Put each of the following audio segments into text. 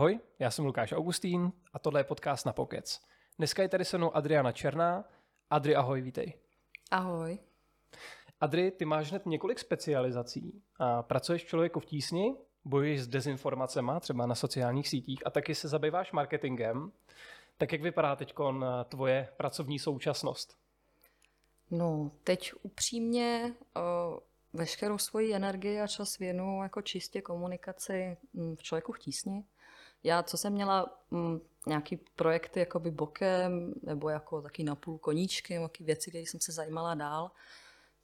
Ahoj, já jsem Lukáš Augustín a tohle je podcast na Pokec. Dneska je tady se mnou Adriana Černá. Adri, ahoj, vítej. Ahoj. Adri, ty máš hned několik specializací. A pracuješ v člověku v tísni, bojuješ s dezinformacemi, třeba na sociálních sítích, a taky se zabýváš marketingem. Tak jak vypadá teď tvoje pracovní současnost? No, teď upřímně uh, veškerou svoji energii a čas věnu jako čistě komunikaci mm, v člověku v tísni. Já, co jsem měla m, mm, nějaký projekty jakoby bokem, nebo jako taky napůl koníčky, nějaké věci, které jsem se zajímala dál,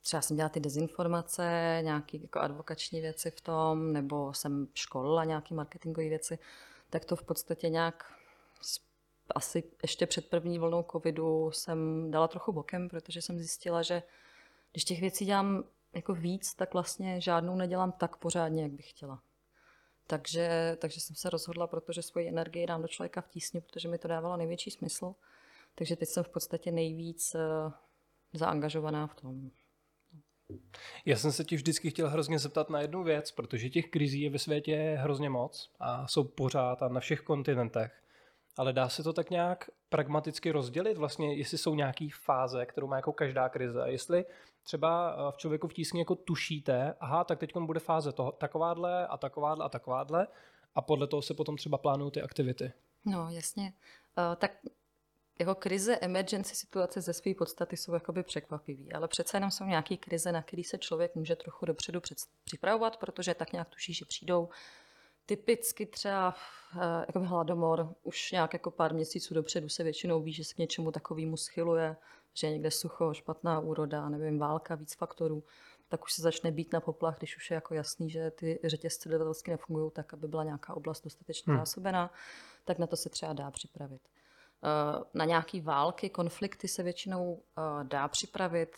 třeba jsem dělala ty dezinformace, nějaké jako advokační věci v tom, nebo jsem školila nějaké marketingové věci, tak to v podstatě nějak asi ještě před první vlnou covidu jsem dala trochu bokem, protože jsem zjistila, že když těch věcí dělám jako víc, tak vlastně žádnou nedělám tak pořádně, jak bych chtěla. Takže, takže jsem se rozhodla, protože svoji energii dám do člověka v tísni, protože mi to dávalo největší smysl. Takže teď jsem v podstatě nejvíc uh, zaangažovaná v tom. Já jsem se ti vždycky chtěl hrozně zeptat na jednu věc, protože těch krizí je ve světě hrozně moc a jsou pořád a na všech kontinentech. Ale dá se to tak nějak pragmaticky rozdělit vlastně, jestli jsou nějaké fáze, kterou má jako každá krize. Jestli třeba eh, v člověku v tísni jako tušíte, aha, tak teď bude fáze toho, takováhle a takováhle a takováhle a podle toho se potom třeba plánují ty aktivity. No, jasně. Uh, tak jako krize, emergency situace ze své podstaty jsou jakoby překvapivý, ale přece jenom jsou nějaké krize, na které se člověk může trochu dopředu připravovat, protože tak nějak tuší, že přijdou typicky třeba jako hladomor, už nějak jako pár měsíců dopředu se většinou ví, že se k něčemu takovému schyluje, že je někde sucho, špatná úroda, nevím, válka, víc faktorů, tak už se začne být na poplach, když už je jako jasný, že ty řetězce dodavatelské nefungují tak, aby byla nějaká oblast dostatečně hmm. zásobená, tak na to se třeba dá připravit. Eh, na nějaké války, konflikty se většinou eh, dá připravit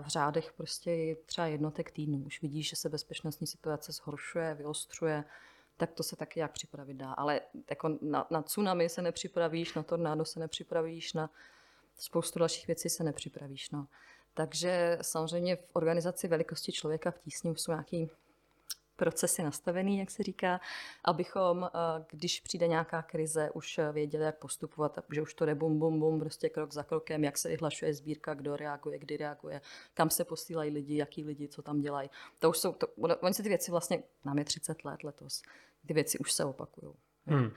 v řádech prostě třeba jednotek týdnů. Už vidíš, že se bezpečnostní situace zhoršuje, vyostřuje, tak to se taky jak připravit dá. Ale jako na, na tsunami se nepřipravíš, na tornádo se nepřipravíš, na spoustu dalších věcí se nepřipravíš. No. Takže samozřejmě v organizaci velikosti člověka v tísni už jsou nějaký procesy nastavený, jak se říká, abychom, eh, když přijde nějaká krize, už věděli, jak postupovat, že už to jde bum, bum, bum, prostě krok za krokem, jak se vyhlašuje sbírka, kdo reaguje, kdy reaguje, kam se posílají lidi, jaký lidi, co tam dělají. To už jsou, to, oni se ty věci vlastně, nám je 30 let letos, ty věci už se opakují. Hmm.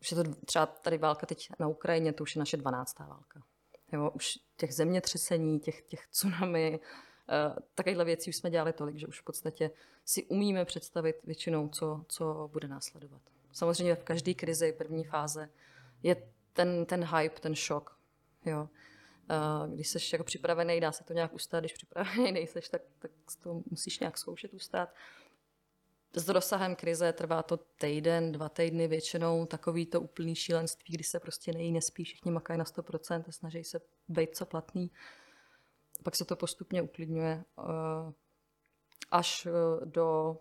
Už je to třeba tady válka teď na Ukrajině, to už je naše 12. válka. Jo, už těch zemětřesení, těch, těch tsunami, Eh, takovéhle věcí už jsme dělali tolik, že už v podstatě si umíme představit většinou, co, co bude následovat. Samozřejmě v každé krizi první fáze je ten, ten hype, ten šok. Jo. Eh, když jsi jako připravený, dá se to nějak ustát, když připravený nejseš, tak, tak to musíš nějak zkoušet ustát. S rozsahem krize trvá to týden, dva týdny většinou, takový to úplný šílenství, kdy se prostě nejí, nespí, všichni makají na 100% a snaží se být co platný pak se to postupně uklidňuje eh, až eh, do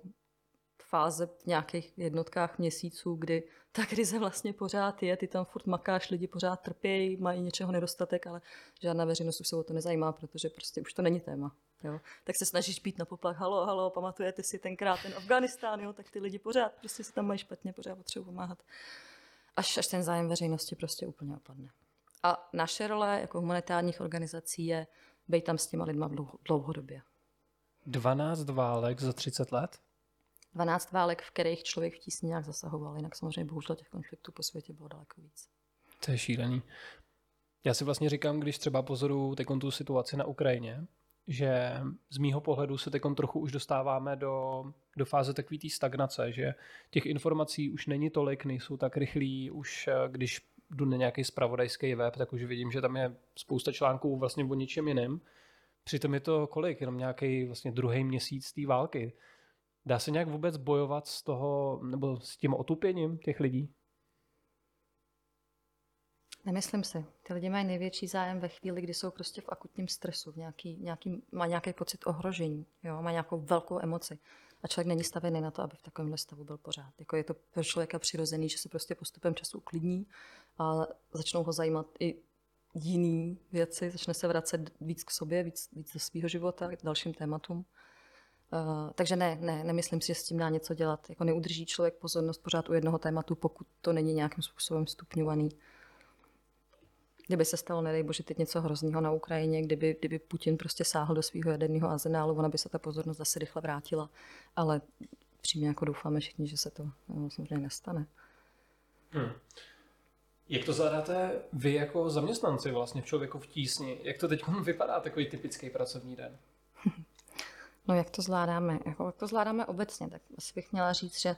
fáze v nějakých jednotkách měsíců, kdy ta krize vlastně pořád je, ty tam furt makáš, lidi pořád trpějí, mají něčeho nedostatek, ale žádná veřejnost už se o to nezajímá, protože prostě už to není téma. Jo? Tak se snažíš být na poplach, halo, halo, pamatujete si tenkrát ten Afganistán, jo? tak ty lidi pořád prostě si tam mají špatně, pořád potřebují pomáhat. Až, až ten zájem veřejnosti prostě úplně opadne. A naše role jako humanitárních organizací je být tam s těma lidma dlouhodobě. 12 válek za 30 let? 12 válek, v kterých člověk v tísni nějak zasahoval, jinak samozřejmě bohužel těch konfliktů po světě bylo daleko víc. To je šílený. Já si vlastně říkám, když třeba pozoruju teď tu situaci na Ukrajině, že z mýho pohledu se teď trochu už dostáváme do, do fáze takové té stagnace, že těch informací už není tolik, nejsou tak rychlí, už eh, když jdu na nějaký spravodajský web, tak už vidím, že tam je spousta článků vlastně o ničem jiném. Přitom je to kolik? Jenom nějaký vlastně druhý měsíc té války. Dá se nějak vůbec bojovat s toho, nebo s tím otupěním těch lidí? Nemyslím si. Ty lidi mají největší zájem ve chvíli, kdy jsou prostě v akutním stresu, v nějaký, nějaký, má nějaký pocit ohrožení, jo? má nějakou velkou emoci. A člověk není stavěný na to, aby v takovémhle stavu byl pořád. Jako je to pro člověka přirozený, že se prostě postupem času uklidní a začnou ho zajímat i jiný věci, začne se vracet víc k sobě, víc, víc do svého života, k dalším tématům. Uh, takže ne, ne, nemyslím si, že s tím dá něco dělat. Jako neudrží člověk pozornost pořád u jednoho tématu, pokud to není nějakým způsobem stupňovaný. Kdyby se stalo, nedej bože, teď něco hrozného na Ukrajině, kdyby, kdyby Putin prostě sáhl do svého jaderného arzenálu, ona by se ta pozornost zase rychle vrátila. Ale přímě jako doufáme všichni, že se to no, samozřejmě nestane. Hmm. Jak to zvládáte vy jako zaměstnanci vlastně v člověku v tísni? Jak to teď vypadá, takový typický pracovní den? No jak to zvládáme? Jako, jak to zvládáme obecně? Tak asi bych měla říct, že,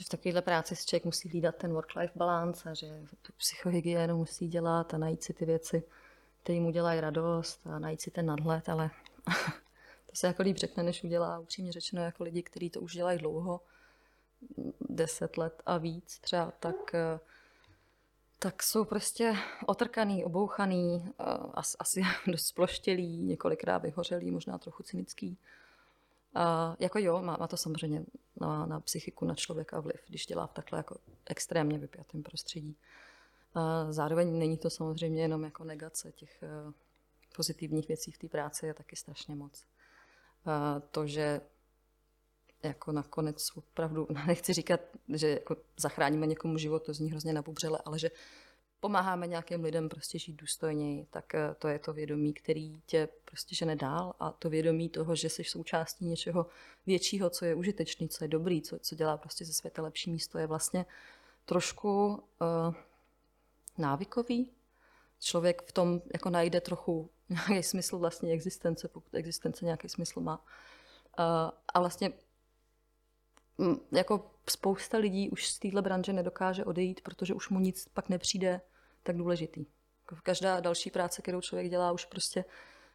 že v takovéhle práci si člověk musí hlídat ten work-life balance a že tu psychohygienu musí dělat a najít si ty věci, které mu dělají radost a najít si ten nadhled, ale to se jako líp řekne, než udělá upřímně řečeno jako lidi, kteří to už dělají dlouho, deset let a víc třeba, tak tak jsou prostě otrkaný, obouchaný, asi dost sploštělý, několikrát vyhořelý, možná trochu cynický. A jako jo, má, má to samozřejmě na, na psychiku, na člověka vliv, když dělá v takhle jako extrémně vypjatém prostředí. A zároveň není to samozřejmě jenom jako negace těch uh, pozitivních věcí v té práci, je taky strašně moc. A to, že jako nakonec opravdu, nechci říkat, že jako zachráníme někomu život, to zní hrozně nabubřele, ale že pomáháme nějakým lidem prostě žít důstojněji, tak eh, to je to vědomí, který tě prostě žene dál a to vědomí toho, že jsi součástí něčeho většího, co je užitečný, co je dobrý, co, co dělá prostě ze světa lepší místo, je vlastně trošku uh, návykový. Člověk v tom jako najde trochu nějaký smysl vlastní existence, pokud existence nějaký smysl má. Uh, a vlastně jako spousta lidí už z téhle branže nedokáže odejít, protože už mu nic pak nepřijde tak důležitý. Jako každá další práce, kterou člověk dělá, už prostě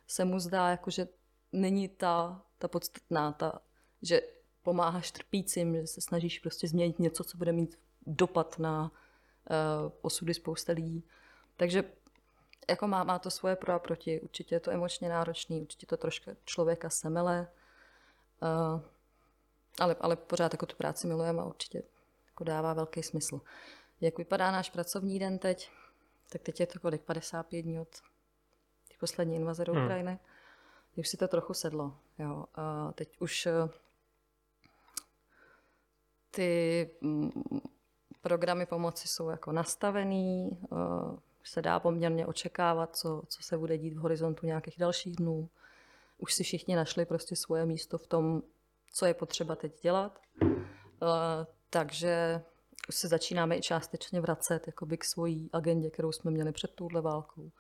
se mu zdá, jako že není ta, ta podstatná, ta, že pomáháš trpícím, že se snažíš prostě změnit něco, co bude mít dopad na uh, osudy spousta lidí. Takže jako má, má to svoje pro a proti. Určitě je to emočně náročný, určitě to trošku člověka semele. Uh, ale, ale pořád jako tu práci milujeme a určitě jako dává velký smysl. Jak vypadá náš pracovní den teď? Tak teď je to kolik? 55 dní od té poslední invaze do hmm. Ukrajiny. Hmm. Už si to trochu sedlo. Jo. A teď už eh, ty mm, programy pomoci jsou jako nastavený, uh, se dá poměrně očekávat, co, co se bude dít v horizontu nějakých dalších dnů. Už si všichni našli prostě svoje místo v tom, co je potřeba teď dělat. Uh, takže už se začínáme i částečně vracet jakoby k svojí agendě, kterou jsme měli před touhle válkou.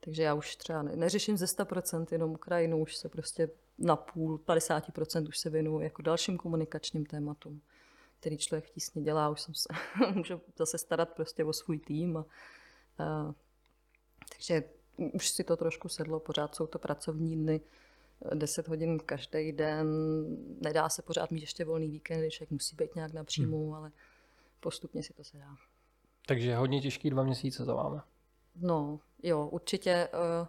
Takže já už třeba neřeším ze 100% jenom Ukrajinu, už se prostě na půl, 50% už se věnuju jako dalším komunikačním tématům, který člověk tísně dělá. Už jsem se můžu zase starat prostě o svůj tým. A, a, takže už si to trošku sedlo, pořád jsou to pracovní dny, 10 hodin každý den, nedá se pořád mít ještě volný víkend, když musí být nějak napřímo, hmm. ale postupně si to se dá. Takže hodně těžký dva měsíce za vámi. No, jo, určitě. Uh,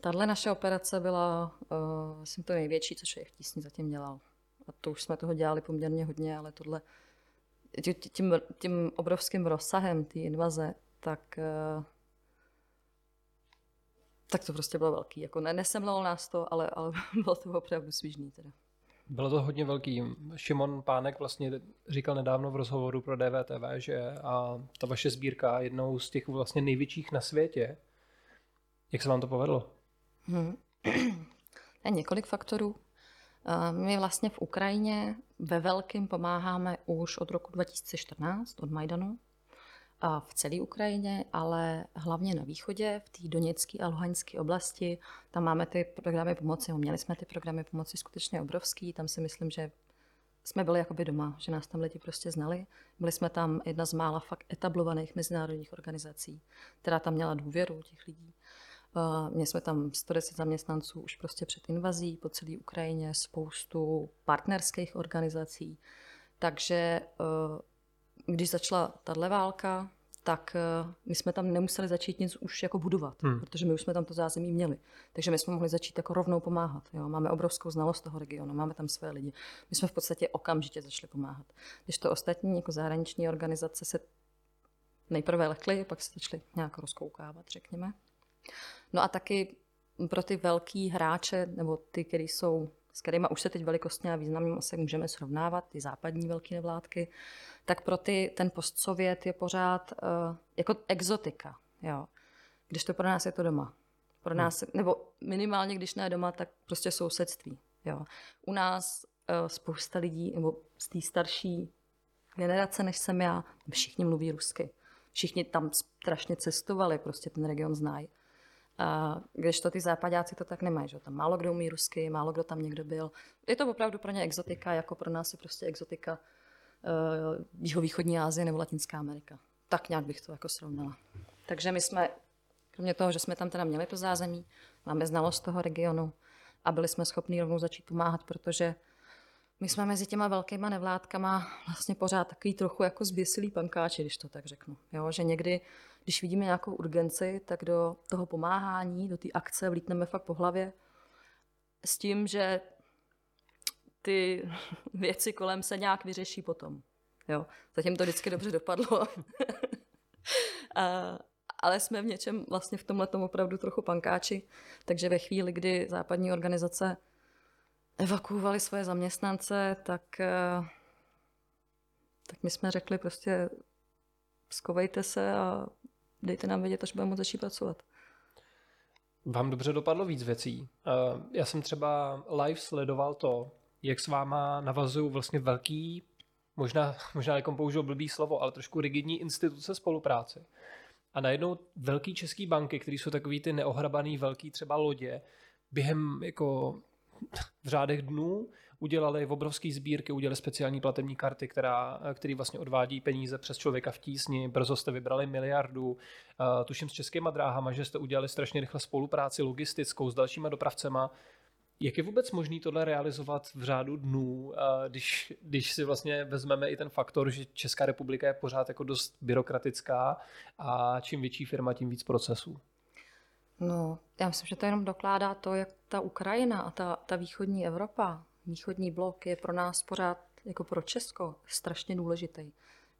tahle naše operace byla, uh, myslím, to největší, co člověk v tísni zatím dělal. A to už jsme toho dělali poměrně hodně, ale tohle tím, tím obrovským rozsahem té invaze, tak uh, tak to prostě bylo velký. Jako ne, nás to, ale, ale bylo to opravdu svížný teda. Bylo to hodně velký. Šimon Pánek vlastně říkal nedávno v rozhovoru pro DVTV, že a ta vaše sbírka je jednou z těch vlastně největších na světě. Jak se vám to povedlo? Hmm. Je několik faktorů. My vlastně v Ukrajině ve velkém pomáháme už od roku 2014, od Majdanu v celé Ukrajině, ale hlavně na východě, v té Doněcké a Luhanské oblasti. Tam máme ty programy pomoci, měli jsme ty programy pomoci skutečně obrovský, tam si myslím, že jsme byli jakoby doma, že nás tam lidi prostě znali. Byli jsme tam jedna z mála fakt etablovaných mezinárodních organizací, která tam měla důvěru těch lidí. Měli jsme tam 110 zaměstnanců už prostě před invazí po celé Ukrajině, spoustu partnerských organizací. Takže eh, když začala tahle válka, tak eh, my jsme tam nemuseli začít nic už jako budovat, hmm. protože my už jsme tam to zázemí měli. Takže my jsme mohli začít jako rovnou pomáhat. Jo? Máme obrovskou znalost toho regionu, máme tam své lidi. My jsme v podstatě okamžitě začali pomáhat. Když to ostatní jako zahraniční organizace se nejprve lekly, pak se začaly nějak rozkoukávat, řekněme. No a taky pro ty velký hráče, nebo ty, kteří jsou, s kterými už se teď velikostně a významně se můžeme srovnávat, ty západní velké nevládky, tak pro ty ten postsovět je pořád uh, jako exotika. Jo. Když to pro nás je to doma. Pro hmm. nás, hmm. nebo minimálně, když ne doma, tak prostě sousedství. Jo. U nás uh, spousta lidí, nebo z té starší generace, než jsem já, všichni mluví rusky. Všichni tam strašně cestovali, prostě ten region znají. A když to ty západáci to tak nemají, že tam málo kdo umí rusky, málo kdo tam někdo byl. Je to opravdu pro ně exotika, jako pro nás je prostě exotika uh, jihovýchodní Asie nebo Latinská Amerika. Tak nějak bych to jako srovnala. Takže my jsme, kromě toho, že jsme tam teda měli to zázemí, máme znalost toho regionu a byli jsme schopni rovnou začít pomáhat, protože my jsme mezi těma velkýma nevládkama vlastně pořád takový trochu jako zběsilý pankáči, když to tak řeknu. Jo? Že někdy, když vidíme nějakou urgenci, tak do toho pomáhání, do té akce vlítneme fakt po hlavě s tím, že ty věci kolem se nějak vyřeší potom. Jo? Zatím to vždycky dobře dopadlo. A, ale jsme v něčem vlastně v tomhle tomu opravdu trochu pankáči, takže ve chvíli, kdy západní organizace evakuovali svoje zaměstnance, tak, eh, tak my jsme řekli prostě skovejte se a dejte nám vědět, až budeme moct začít pracovat. Vám dobře dopadlo víc věcí. Eh, já jsem třeba live sledoval to, jak s váma navazují vlastně velký, možná, možná jako použil blbý slovo, ale trošku rigidní instituce spolupráce. A najednou velký český banky, které jsou takový ty neohrabaný velký třeba lodě, během jako v řádech dnů udělali obrovské sbírky, udělali speciální platební karty, která, který vlastně odvádí peníze přes člověka v tísni. Brzo jste vybrali miliardu. Uh, tuším s českýma dráhama, že jste udělali strašně rychle spolupráci logistickou s dalšíma dopravcema. Jak je vůbec možné tohle realizovat v řádu dnů, když, když si vlastně vezmeme i ten faktor, že Česká republika je pořád jako dost byrokratická a čím větší firma, tím víc procesů? No, já myslím, že to jenom dokládá to, jak ta Ukrajina a ta, ta východní Evropa, východní blok je pro nás pořád, jako pro Česko, strašně důležitý.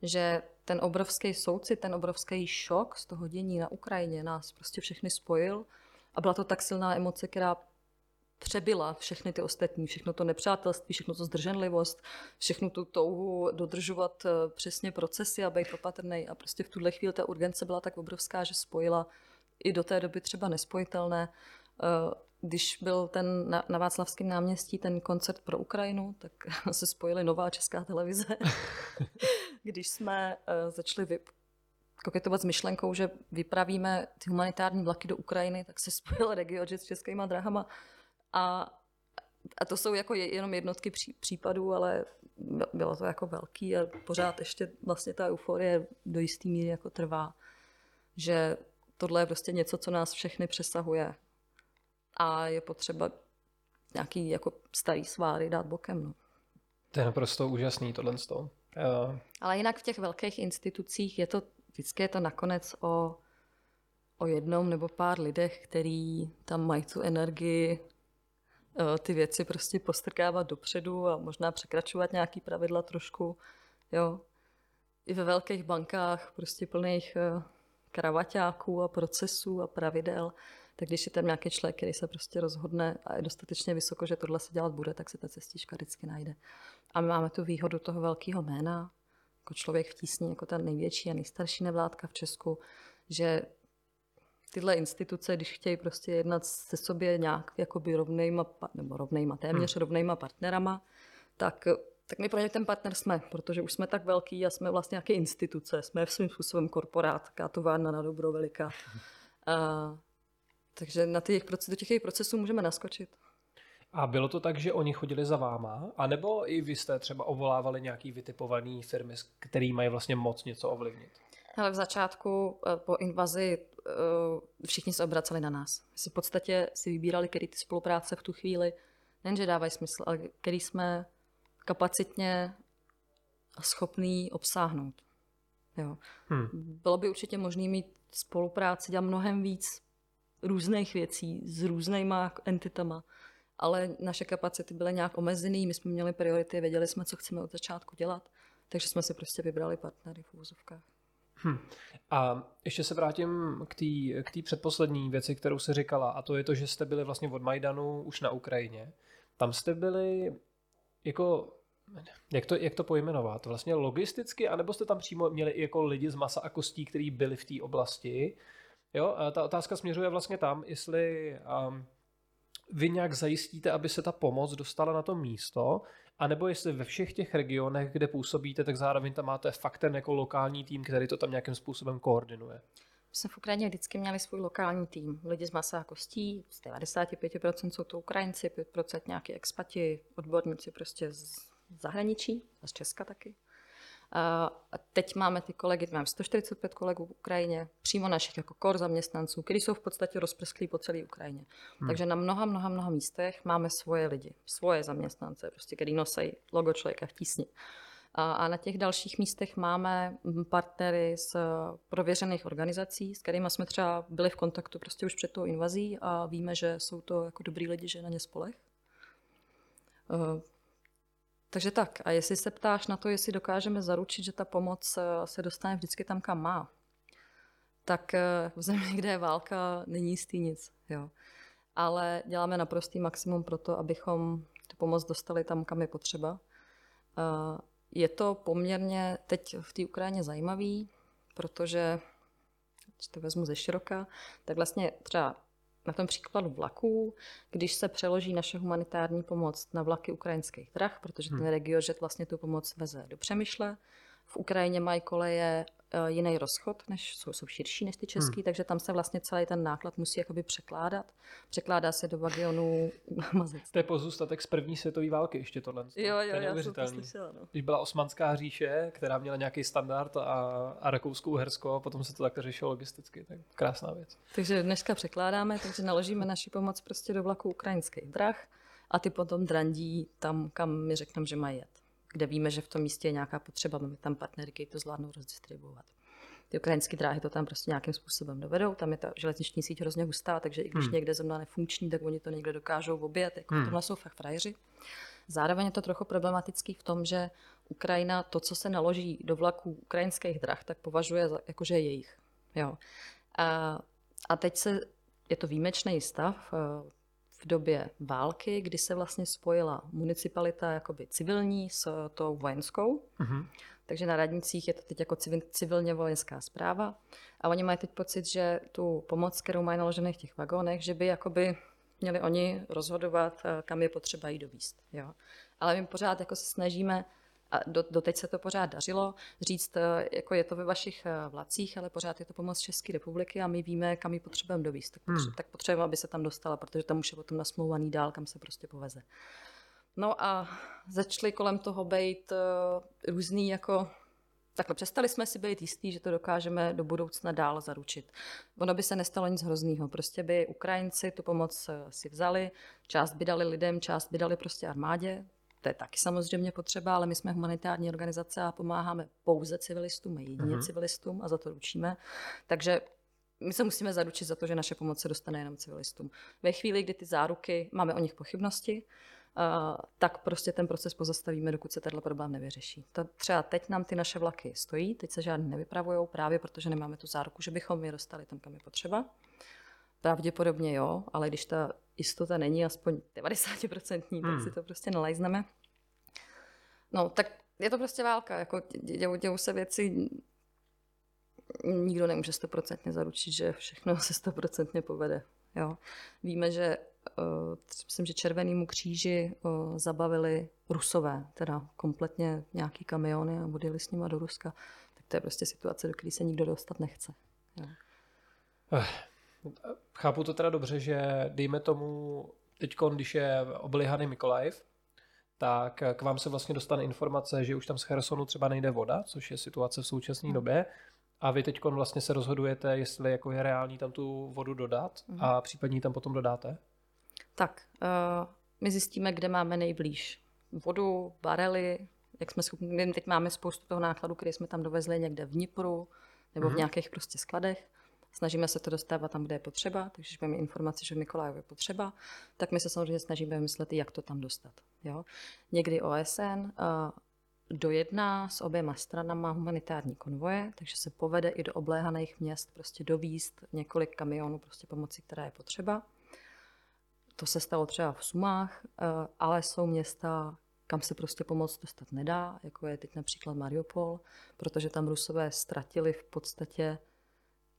Že ten obrovský soucit, ten obrovský šok z toho dění na Ukrajině nás prostě všechny spojil a byla to tak silná emoce, která přebyla všechny ty ostatní, všechno to nepřátelství, všechno to zdrženlivost, všechnu tu touhu dodržovat eh, přesně procesy a být opatrný. A prostě v tuhle chvíli ta urgence byla tak obrovská, že spojila i do té doby třeba nespojitelné. Když byl ten na, na Václavském náměstí ten koncert pro Ukrajinu, tak se spojili nová česká televize. Když jsme uh, začali vy, koketovat s myšlenkou, že vypravíme ty humanitární vlaky do Ukrajiny, tak se spojil RegioJet s českýma drahama. A, a to jsou jako jenom jednotky pří, případů, ale bylo to jako velký a pořád ještě vlastně ta euforie do jistý míry jako trvá. Že tohle je prostě něco, co nás všechny přesahuje. A je potřeba nějaký jako starý sváry dát bokem. No. To je naprosto úžasný tohle. Uh... Ale jinak v těch velkých institucích je to, vždycky je to nakonec o, o jednom nebo pár lidech, který tam mají tu energii uh, ty věci prostě postrkávat dopředu a možná překračovat nějaký pravidla trošku. Jo. I ve velkých bankách, prostě plných uh, kravaťáků a procesů a pravidel, tak když je tam nějaký člověk, který se prostě rozhodne a je dostatečně vysoko, že tohle se dělat bude, tak se ta cestička vždycky najde. A my máme tu výhodu toho velkého jména, jako člověk v tísni, jako ta největší a nejstarší nevládka v Česku, že tyhle instituce, když chtějí prostě jednat se sobě nějak jakoby rovnejma, nebo rovnejma, téměř hmm. rovnejma partnerama, tak tak my pro ně ten partner jsme, protože už jsme tak velký a jsme vlastně nějaké instituce, jsme v svým způsobem korporát, taká továrna na dobro veliká. A, takže na těch, do těch jejich procesů můžeme naskočit. A bylo to tak, že oni chodili za váma, anebo i vy jste třeba ovolávali nějaký vytipovaný firmy, který mají vlastně moc něco ovlivnit? Ale v začátku eh, po invazi eh, všichni se obraceli na nás. My si v podstatě si vybírali, který ty spolupráce v tu chvíli nejenže dávají smysl, ale který jsme kapacitně schopný obsáhnout. Jo. Hmm. Bylo by určitě možné mít spolupráci, dělat mnohem víc různých věcí s různýma entitama, ale naše kapacity byly nějak omezené, my jsme měli priority, věděli jsme, co chceme od začátku dělat, takže jsme si prostě vybrali partnery v úvozovkách. Hm. A ještě se vrátím k té k předposlední věci, kterou jsi říkala, a to je to, že jste byli vlastně od Majdanu už na Ukrajině. Tam jste byli jako, jak to, jak to pojmenovat, vlastně logisticky, anebo jste tam přímo měli i jako lidi z masa a kostí, kteří byli v té oblasti. Jo, ta otázka směřuje vlastně tam, jestli um, vy nějak zajistíte, aby se ta pomoc dostala na to místo, anebo jestli ve všech těch regionech, kde působíte, tak zároveň tam máte fakt ten jako lokální tým, který to tam nějakým způsobem koordinuje. My jsme v Ukrajině vždycky měli svůj lokální tým. Lidi z masa a kostí, z 95% jsou to Ukrajinci, 5% nějaký expati, odborníci prostě z zahraničí, z Česka taky. A teď máme ty kolegy, máme 145 kolegů v Ukrajině, přímo našich jako kor zaměstnanců, kteří jsou v podstatě rozprsklí po celé Ukrajině. Hmm. Takže na mnoha, mnoha, mnoha místech máme svoje lidi, svoje zaměstnance, prostě, který nosí logo člověka v tísni. A, a na těch dalších místech máme partnery z prověřených organizací, s kterými jsme třeba byli v kontaktu prostě už před tou invazí a víme, že jsou to jako dobrý lidi, že na ně spolech. Takže tak, a jestli se ptáš na to, jestli dokážeme zaručit, že ta pomoc eh, se dostane vždycky tam, kam má, tak eh, v zemi, kde je válka, není jistý nic. Jo. Ale děláme naprostý maximum pro to, abychom tu pomoc dostali tam, kam je potřeba. Eh, je to poměrně teď v té Ukrajině zajímavý, protože, když to vezmu ze široka, tak vlastně třeba na tom příkladu vlaků, když se přeloží naše humanitární pomoc na vlaky ukrajinských drah, protože ten hmm. regiožet vlastně tu pomoc veze do Přemýšle. V Ukrajině mají koleje jiný rozchod, než jsou, jsou širší než ty český, hmm. takže tam se vlastně celý ten náklad musí jakoby překládat. Překládá se do vagionů mazec. To je pozůstatek z první světové války ještě tohle. Jo, jo, to já jsem to slyšela. No. Když byla osmanská říše, která měla nějaký standard a, a Rakouskou Uhersko, a potom se to takto řešilo logisticky. Tak krásná věc. Takže dneska překládáme, takže naložíme naši pomoc prostě do vlaku ukrajinských drah a ty potom drandí tam, kam my řekneme, že mají jet kde víme, že v tom místě je nějaká potřeba, máme tam partnery, kteří to zvládnou rozdistribuovat. Ty ukrajinské dráhy to tam prostě nějakým způsobem dovedou, tam je ta železniční síť hrozně hustá, takže i když hmm. někde zrovna nefunkční, tak oni to někde dokážou obět, jako hmm. tomhle jsou fakt frajeři. Zároveň je to trochu problematický v tom, že Ukrajina to, co se naloží do vlaků ukrajinských drah, tak považuje za, jakože je jejich. Jo. A, a teď se, je to výjimečný stav, v době války, kdy se vlastně spojila municipalita jakoby civilní s tou vojenskou. Mm-hmm. Takže na radnicích je to teď jako civil, civilně vojenská zpráva. A oni mají teď pocit, že tu pomoc, kterou mají naložené v těch vagónech, že by jakoby měli oni rozhodovat, eh, kam je potřeba jí dovíst. Jo. Ale my pořád jako se snažíme a do, doteď se to pořád dařilo říct, eh, jako je to ve vašich eh, vlacích, ale pořád je to pomoc České republiky a my víme, kam ji potřebujeme dovíst. Tak, potře- hmm. tak potřebujeme, aby se tam dostala, protože tam už je potom nasmouvaný dál, kam se prostě poveze. No a začali kolem toho být uh, různý jako Takhle přestali jsme si být jistí, že to dokážeme do budoucna dál zaručit. Ono by se nestalo nic hroznýho. Prostě by Ukrajinci tu pomoc si vzali, část by dali lidem, část by dali prostě armádě, to je taky samozřejmě potřeba, ale my jsme humanitární organizace a pomáháme pouze civilistům, jedině mm-hmm. civilistům a za to ručíme. Takže my se musíme zaručit za to, že naše pomoc se dostane jenom civilistům. Ve chvíli, kdy ty záruky, máme o nich pochybnosti, Uh, tak prostě ten proces pozastavíme, dokud se tenhle problém nevyřeší. To třeba teď nám ty naše vlaky stojí, teď se žádný nevypravují právě protože nemáme tu záruku, že bychom je dostali tam, kam je potřeba. Pravděpodobně jo, ale když ta jistota není aspoň 90%, hmm. tak si to prostě nalajzneme. No, tak je to prostě válka, jako dějou, dějou se věci, nikdo nemůže stoprocentně zaručit, že všechno se stoprocentně povede. Jo. Víme, že uh, myslím, že Červenýmu kříži uh, zabavili Rusové, teda kompletně nějaký kamiony a odjeli s nimi do Ruska. Tak to je prostě situace, do které se nikdo dostat nechce. Jo. Chápu to teda dobře, že dejme tomu teď, když je oblihaný Mikolajev, tak k vám se vlastně dostane informace, že už tam z Chersonu třeba nejde voda, což je situace v současné hmm. době. A vy teď vlastně se rozhodujete, jestli jako je reálný tam tu vodu dodat hmm. a případně ji tam potom dodáte? Tak, uh, my zjistíme, kde máme nejblíž vodu, barely, jak jsme schopni, teď máme spoustu toho nákladu, který jsme tam dovezli někde v Dnipru nebo hmm. v mhm. nějakých prostě skladech. Snažíme se to dostávat tam, kde je potřeba, takže když máme informaci, že v Mikolajově je potřeba, tak my se samozřejmě snažíme vymyslet, jak to tam dostat. Jo? Někdy OSN, dojedná s oběma stranama humanitární konvoje, takže se povede i do obléhaných měst prostě dovíst několik kamionů prostě pomoci, která je potřeba. To se stalo třeba v Sumách, eh, ale jsou města, kam se prostě pomoc dostat nedá, jako je teď například Mariupol, protože tam Rusové ztratili v podstatě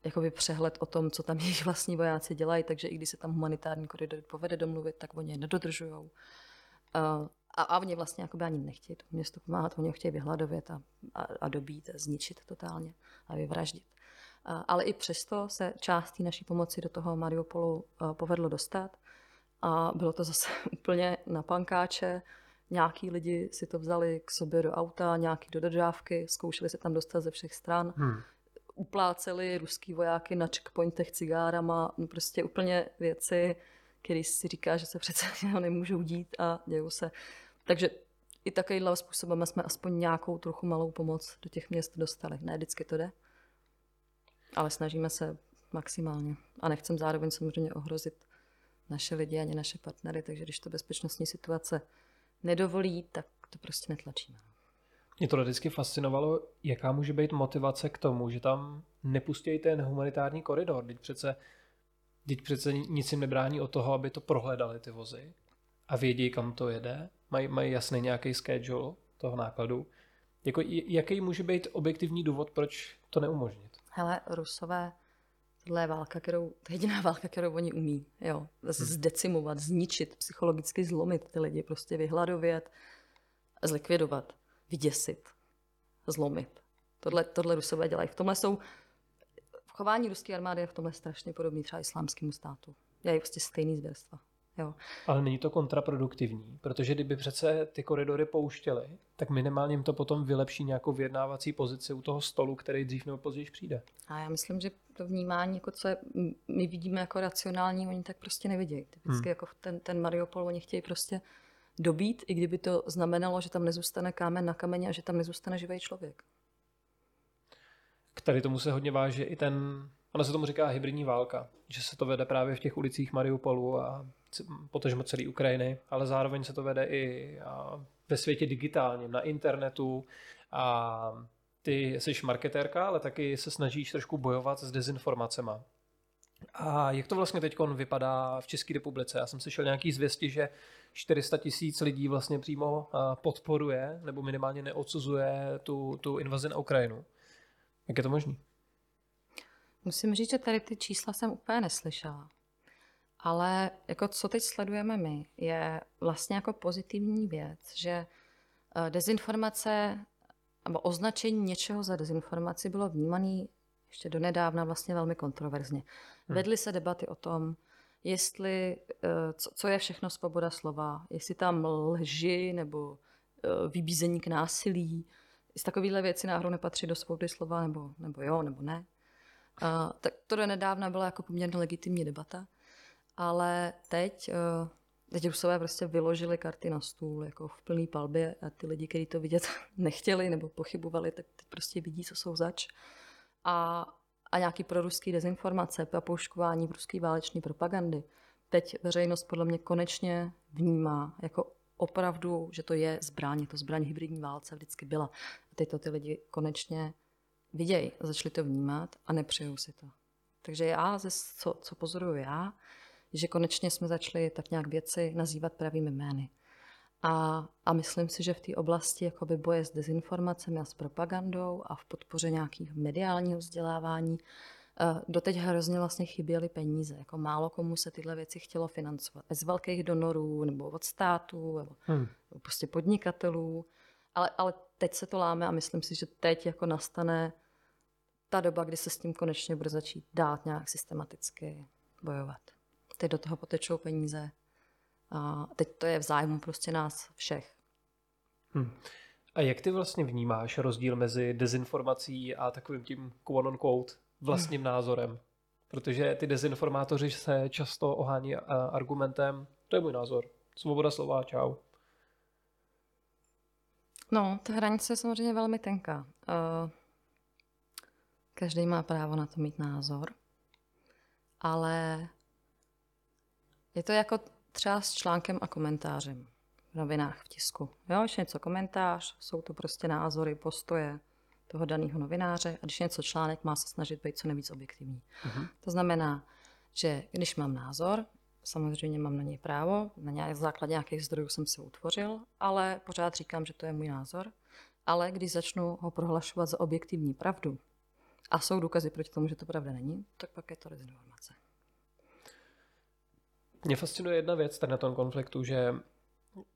jakoby přehled o tom, co tam jejich vlastní vojáci dělají, takže i když se tam humanitární koridor povede domluvit, tak oni je nedodržují. Eh, a, a oni vlastně ani nechtějí to město pomáhat, oni ho chtějí vyhladovět a, a, a dobít, a zničit totálně a vyvraždit. A, ale i přesto se část té naší pomoci do toho Mariupolu a, povedlo dostat a bylo to zase úplně na pankáče. Nějaký lidi si to vzali k sobě do auta, nějaký do dodávky, zkoušeli se tam dostat ze všech stran. Hmm. Upláceli ruský vojáky na checkpointech cigárama, no prostě úplně věci, který si říká, že se přece nemůžou dít a dějou se. Takže i takovýmhle způsobem jsme aspoň nějakou trochu malou pomoc do těch měst dostali. Ne vždycky to jde, ale snažíme se maximálně. A nechcem zároveň samozřejmě ohrozit naše lidi ani naše partnery, takže když to bezpečnostní situace nedovolí, tak to prostě netlačíme. Mě to vždycky fascinovalo, jaká může být motivace k tomu, že tam nepustí ten humanitární koridor. Teď přece Teď přece nic jim nebrání o toho, aby to prohledali ty vozy a vědí, kam to jede. Mají, mají jasný nějaký schedule toho nákladu. Jako, jaký může být objektivní důvod, proč to neumožnit? Hele, Rusové, tohle je válka, kterou, to je jediná válka, kterou oni umí. Jo. Hmm. Zdecimovat, zničit, psychologicky zlomit ty lidi, prostě vyhladovět, zlikvidovat, vyděsit, zlomit. Tohle, tohle Rusové dělají. V tomhle jsou Chování ruské armády je v tomhle strašně podobný třeba islámskému státu. Je prostě stejný zvěrstva. Jo. Ale není to kontraproduktivní, protože kdyby přece ty koridory pouštěly, tak minimálně jim to potom vylepší nějakou vyjednávací pozici u toho stolu, který dřív nebo později přijde. A já myslím, že to vnímání, jako co je, my vidíme jako racionální, oni tak prostě nevidějí. Typicky hmm. jako ten, ten Mariupol, oni chtějí prostě dobít, i kdyby to znamenalo, že tam nezůstane kámen na kameni a že tam nezůstane živý člověk k tady tomu se hodně váže i ten, ono se tomu říká hybridní válka, že se to vede právě v těch ulicích Mariupolu a potažmo celé Ukrajiny, ale zároveň se to vede i ve světě digitálním, na internetu a ty jsi marketérka, ale taky se snažíš trošku bojovat s dezinformacemi. A jak to vlastně teď vypadá v České republice? Já jsem slyšel nějaký zvěsti, že 400 tisíc lidí vlastně přímo podporuje nebo minimálně neodsuzuje tu, tu invazi na Ukrajinu. Jak je to možné? Musím říct, že tady ty čísla jsem úplně neslyšela. Ale jako co teď sledujeme my, je vlastně jako pozitivní věc, že eh, dezinformace nebo označení něčeho za dezinformaci bylo vnímané ještě donedávna vlastně velmi kontroverzně. Hmm. Vedly se debaty o tom, jestli, eh, co, co je všechno svoboda slova, jestli tam lži nebo eh, vybízení k násilí, Jestli takovéhle věci náhodou nepatří do svobody slova, nebo, nebo jo, nebo ne. Uh, tak to do nedávna byla jako poměrně legitimní debata, ale teď, uh, teď Rusové prostě vyložili karty na stůl jako v plný palbě a ty lidi, kteří to vidět nechtěli nebo pochybovali, tak teď prostě vidí, co jsou zač. A, a nějaký proruský dezinformace, papouškování ruské váleční propagandy. Teď veřejnost podle mě konečně vnímá jako opravdu, že to je zbraň, to zbraň hybridní válce, vždycky byla. A teď to ty lidi konečně vidějí, začali to vnímat a nepřejou si to. Takže já, ze, co, co pozoruju já, že konečně jsme začali tak nějak věci nazývat pravými jmény. A, a myslím si, že v té oblasti jakoby boje s dezinformacemi a s propagandou a v podpoře nějakého mediálního vzdělávání doteď hrozně vlastně chyběly peníze. Jako málo komu se tyhle věci chtělo financovat. Z velkých donorů, nebo od státu, nebo, hmm. prostě podnikatelů. Ale, ale teď se to láme a myslím si, že teď jako nastane ta doba, kdy se s tím konečně bude začít dát nějak systematicky bojovat. Teď do toho potečou peníze. A teď to je v zájmu prostě nás všech. Hmm. A jak ty vlastně vnímáš rozdíl mezi dezinformací a takovým tím quote quote vlastním názorem. Protože ty dezinformátoři se často ohání argumentem, to je můj názor, svoboda slova, čau. No, ta hranice je samozřejmě velmi tenká. Každý má právo na to mít názor, ale je to jako třeba s článkem a komentářem. v novinách, v tisku. Jo, když je něco komentář, jsou to prostě názory, postoje toho daného novináře a když je něco článek, má se snažit být co nejvíc objektivní. Uh-huh. To znamená, že když mám názor, samozřejmě mám na něj právo, na nějaké základě nějakých zdrojů jsem se utvořil, ale pořád říkám, že to je můj názor. Ale když začnu ho prohlašovat za objektivní pravdu a jsou důkazy proti tomu, že to pravda není, tak pak je to dezinformace. Mě fascinuje jedna věc tady na tom konfliktu, že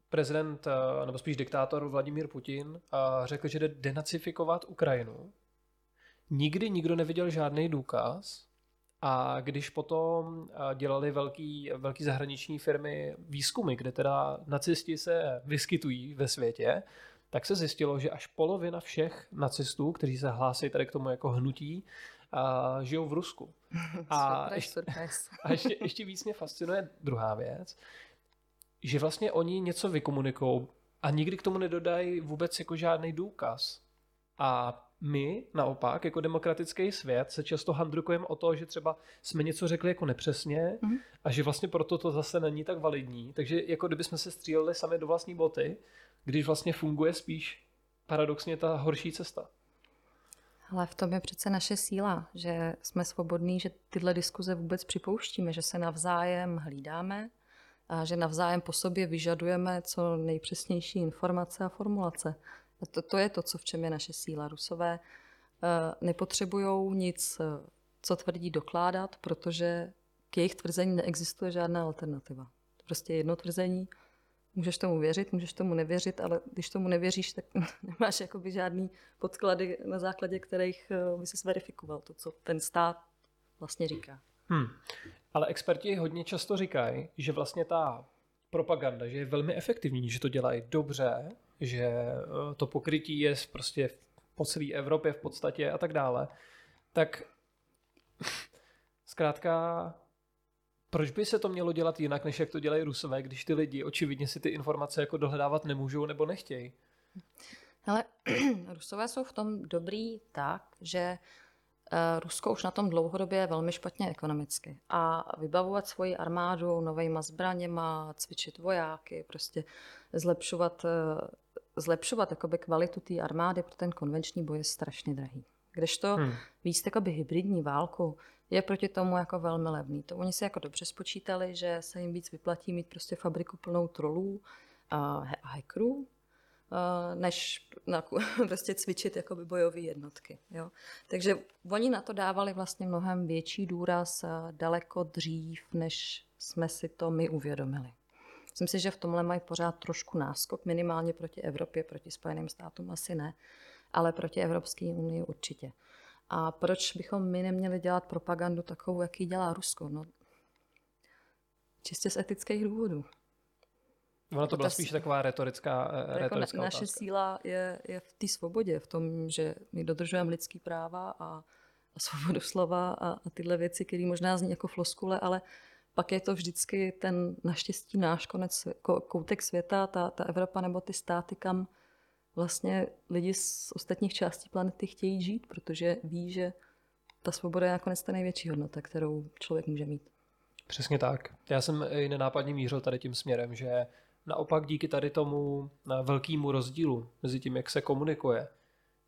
prezident, eh, nebo spíš diktátor Vladimír Putin eh, řekl, že jde denacifikovat Ukrajinu. Nikdy nikdo neviděl žádný důkaz a když potom eh, dělali velký, velký zahraniční firmy výzkumy, kde teda nacisti se vyskytují ve světě, tak se zjistilo, že až polovina všech nacistů, kteří se hlásí tady k tomu jako hnutí, a žijou v Rusku. A, ještě, a ještě, ještě víc mě fascinuje druhá věc, že vlastně oni něco vykomunikují a nikdy k tomu nedodají vůbec jako žádný důkaz. A my naopak, jako demokratický svět, se často handrukujeme o to, že třeba jsme něco řekli jako nepřesně mm-hmm. a že vlastně proto to zase není tak validní. Takže jako kdybychom se stříleli sami do vlastní boty, když vlastně funguje spíš paradoxně ta horší cesta. Ale v tom je přece naše síla, že jsme svobodní, že tyhle diskuze vůbec připouštíme, že se navzájem hlídáme a že navzájem po sobě vyžadujeme co nejpřesnější informace a formulace. A to, to je to, co v čem je naše síla. Rusové uh, nepotřebují nic, eh, co tvrdí, dokládat, protože k jejich tvrzení neexistuje žádná alternativa. Prostě jedno tvrzení, můžeš tomu věřit, můžeš tomu nevěřit, ale když tomu nevěříš, tak nemáš jakoby žádný podklady, na základě kterých eh, by se verifikoval to, co ten stát vlastně říká. Hmm. Ale experti hodně často říkají, že vlastně ta propaganda, že je velmi efektivní, že to dělají dobře, že eh, to pokrytí je prostě po celé Evropě v podstatě a tak dále, tak zkrátka proč by se to mělo dělat jinak, než jak to dělají Rusové, když ty lidi očividně si ty informace jako dohledávat nemůžou nebo nechtějí? Ale Rusové jsou v tom dobrý tak, že Eh, Rusko už na tom dlouhodobě je velmi špatně ekonomicky. A vybavovat svoji armádu novejma zbraněma, cvičit vojáky, prostě zlepšovat, eh, zlepšovat jakoby kvalitu té armády pro ten konvenční boj je strašně drahý. Kdežto hmm. víc jakoby hybridní válku je proti tomu jako velmi levný. To oni si jako dobře spočítali, že se jim víc vyplatí mít prostě fabriku plnou trolů a hackerů, než na, prostě cvičit jakoby bojové jednotky. Jo. Takže oni na to dávali vlastně mnohem větší důraz daleko dřív, než jsme si to my uvědomili. Myslím si, že v tomhle mají pořád trošku náskok, minimálně proti Evropě, proti Spojeným státům asi ne, ale proti Evropské unii určitě. A proč bychom my neměli dělat propagandu takovou, jaký dělá Rusko? No, čistě z etických důvodů. Ono to byla spíš taková retorická, eh, jako retorická na, Naše otázka. síla je, je v té svobodě, v tom, že my dodržujeme lidský práva a, a svobodu slova a, a tyhle věci, které možná zní jako floskule, ale pak je to vždycky ten naštěstí náš konec, koutek světa, ta, ta Evropa nebo ty státy, kam vlastně lidi z ostatních částí planety chtějí žít, protože ví, že ta svoboda je nakonec ta největší hodnota, kterou člověk může mít. Přesně tak. Já jsem i nenápadně mířil tady tím směrem, že naopak díky tady tomu eh, velkému rozdílu mezi tím, jak se komunikuje,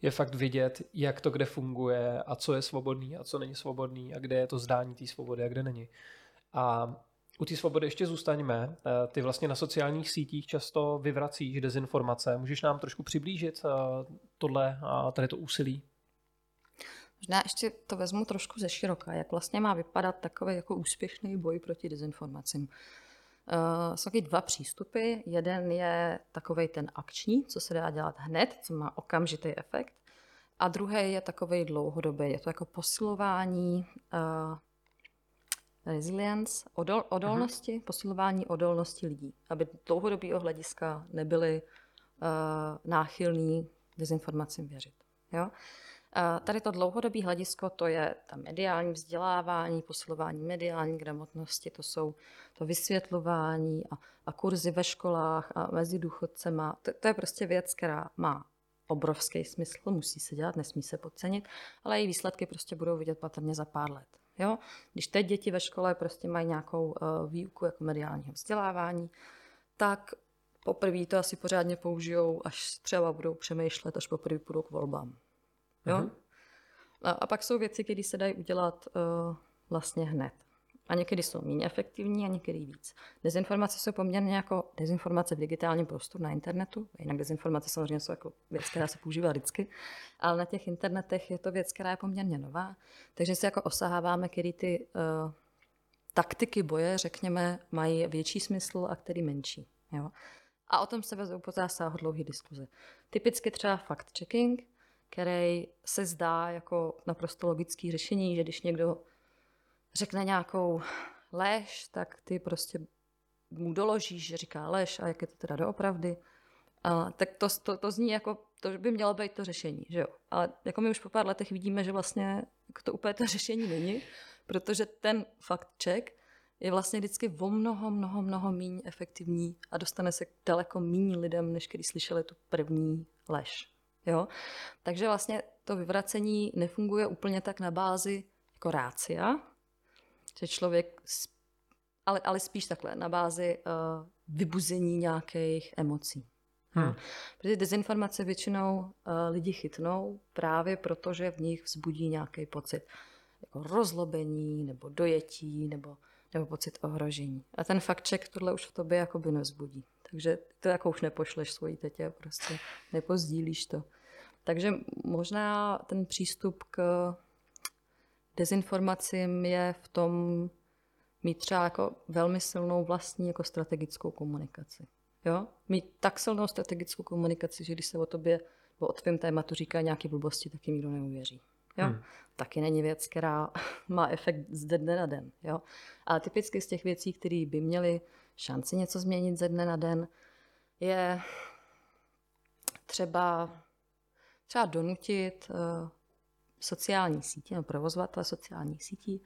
je fakt vidět, jak to kde funguje a co je svobodný a co není svobodný a kde je to zdání té svobody a kde není. A u té svobody ještě zůstaňme. Eh, ty vlastně na sociálních sítích často vyvracíš dezinformace. Můžeš nám trošku přiblížit eh, tohle a tady to úsilí? Možná ještě to vezmu trošku ze široka, jak vlastně má vypadat takový jako úspěšný boj proti dezinformacím. Uh, jsou taky dva přístupy. Jeden je takový ten akční, co se dá dělat hned, co má okamžitý efekt. A druhý je takový dlouhodobý. Je to jako posilování uh, resilience, odol, odolnosti, uh-huh. posilování odolnosti lidí, aby dlouhodobého hlediska nebyli uh, náchylní dezinformacím věřit. Jo? Tady to dlouhodobé hledisko, to je ta mediální vzdělávání, posilování mediální gramotnosti, to jsou to vysvětlování a, a kurzy ve školách a mezi důchodcema. To, to je prostě věc, která má obrovský smysl, musí se dělat, nesmí se podcenit, ale její výsledky prostě budou vidět patrně za pár let. Jo? Když teď děti ve škole prostě mají nějakou uh, výuku jako mediálního vzdělávání, tak poprvé to asi pořádně použijou, až třeba budou přemýšlet, až poprvé půjdou k volbám. Jo? Mhm. A, a pak jsou věci, které se dají udělat uh, vlastně hned. A někdy jsou méně efektivní a někdy víc. Dezinformace jsou poměrně jako dezinformace v digitálním prostoru na internetu. Jinak dezinformace samozřejmě jsou jako věc, která se používá vždycky. Ale na těch internetech je to věc, která je poměrně nová. Takže si jako osaháváme, který ty uh, taktiky boje, řekněme, mají větší smysl a který menší. Jo? A o tom se vezou po zásah dlouhý diskuze. Typicky třeba fact-checking, který se zdá jako naprosto logický řešení, že když někdo řekne nějakou lež, tak ty prostě mu doložíš, že říká lež a jak je to teda doopravdy. A, tak to, to, to zní jako, to by mělo být to řešení, že jo. Ale jako my už po pár letech vidíme, že vlastně to úplně to řešení není, protože ten fakt check je vlastně vždycky o mnoho, mnoho, mnoho méně efektivní a dostane se daleko méně lidem, než když slyšeli tu první lež. Jo? Takže vlastně to vyvracení nefunguje úplně tak na bázi jako rácia, že člověk, ale, ale spíš takhle, na bázi uh, vybuzení nějakých emocí. Hmm. Protože dezinformace většinou uh, lidi chytnou právě proto, že v nich vzbudí nějaký pocit jako rozlobení nebo dojetí nebo, nebo pocit ohrožení. A ten fakt check tohle už v tobě jakoby nezbudí. Takže to jako už nepošleš svojí tetě, prostě nepozdílíš to. Takže možná ten přístup k dezinformacím je v tom mít třeba jako velmi silnou vlastní jako strategickou komunikaci. Jo? Mít tak silnou strategickou komunikaci, že když se o tobě o tvém tématu říká nějaké blbosti, tak jim nikdo neuvěří. Jo? Hmm. Taky není věc, která má efekt z dne na den. Jo? Ale typicky z těch věcí, které by měly šanci něco změnit ze dne na den, je třeba, třeba donutit uh, sociální sítě, nebo provozovatele sociálních sítí,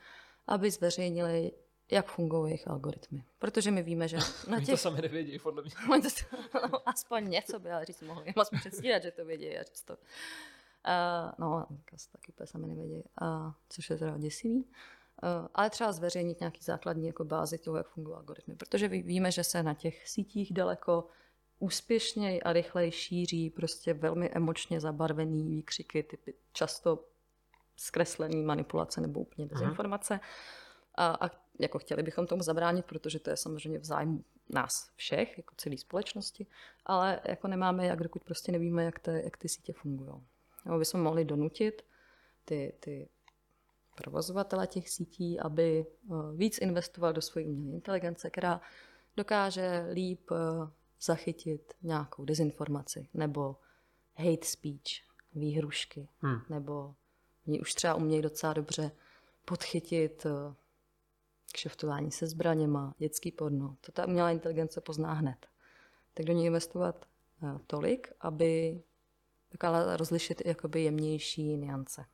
aby zveřejnili, jak fungují jejich algoritmy. Protože my víme, že na těch... to sami nevědí, podle mě. no, aspoň něco by ale říct mohli. Jim aspoň předstírat, že to vědí a říct to. Uh, no, taky úplně sami nevědí, uh, což je teda děsivý. Uh, ale třeba zveřejnit nějaký základní jako bázi toho, jak fungují algoritmy. Protože víme, že se na těch sítích daleko úspěšněji a rychleji šíří prostě velmi emočně zabarvený výkřiky, typy často zkreslení, manipulace nebo úplně dezinformace. A, a jako chtěli bychom tomu zabránit, protože to je samozřejmě v zájmu nás všech, jako celé společnosti, ale jako nemáme jak, dokud prostě nevíme, jak, te, jak ty sítě fungují. Nebo bychom mohli donutit ty, ty provozovatele těch sítí, aby eh, víc investoval do své umělé inteligence, která dokáže líp eh, zachytit nějakou dezinformaci nebo hate speech, výhrušky, hmm. nebo Oni už třeba umějí docela dobře podchytit eh, kšeftování se zbraněma, dětský porno. To ta umělá inteligence pozná hned. Tak do ní investovat eh, tolik, aby dokázala rozlišit jakoby jemnější niance.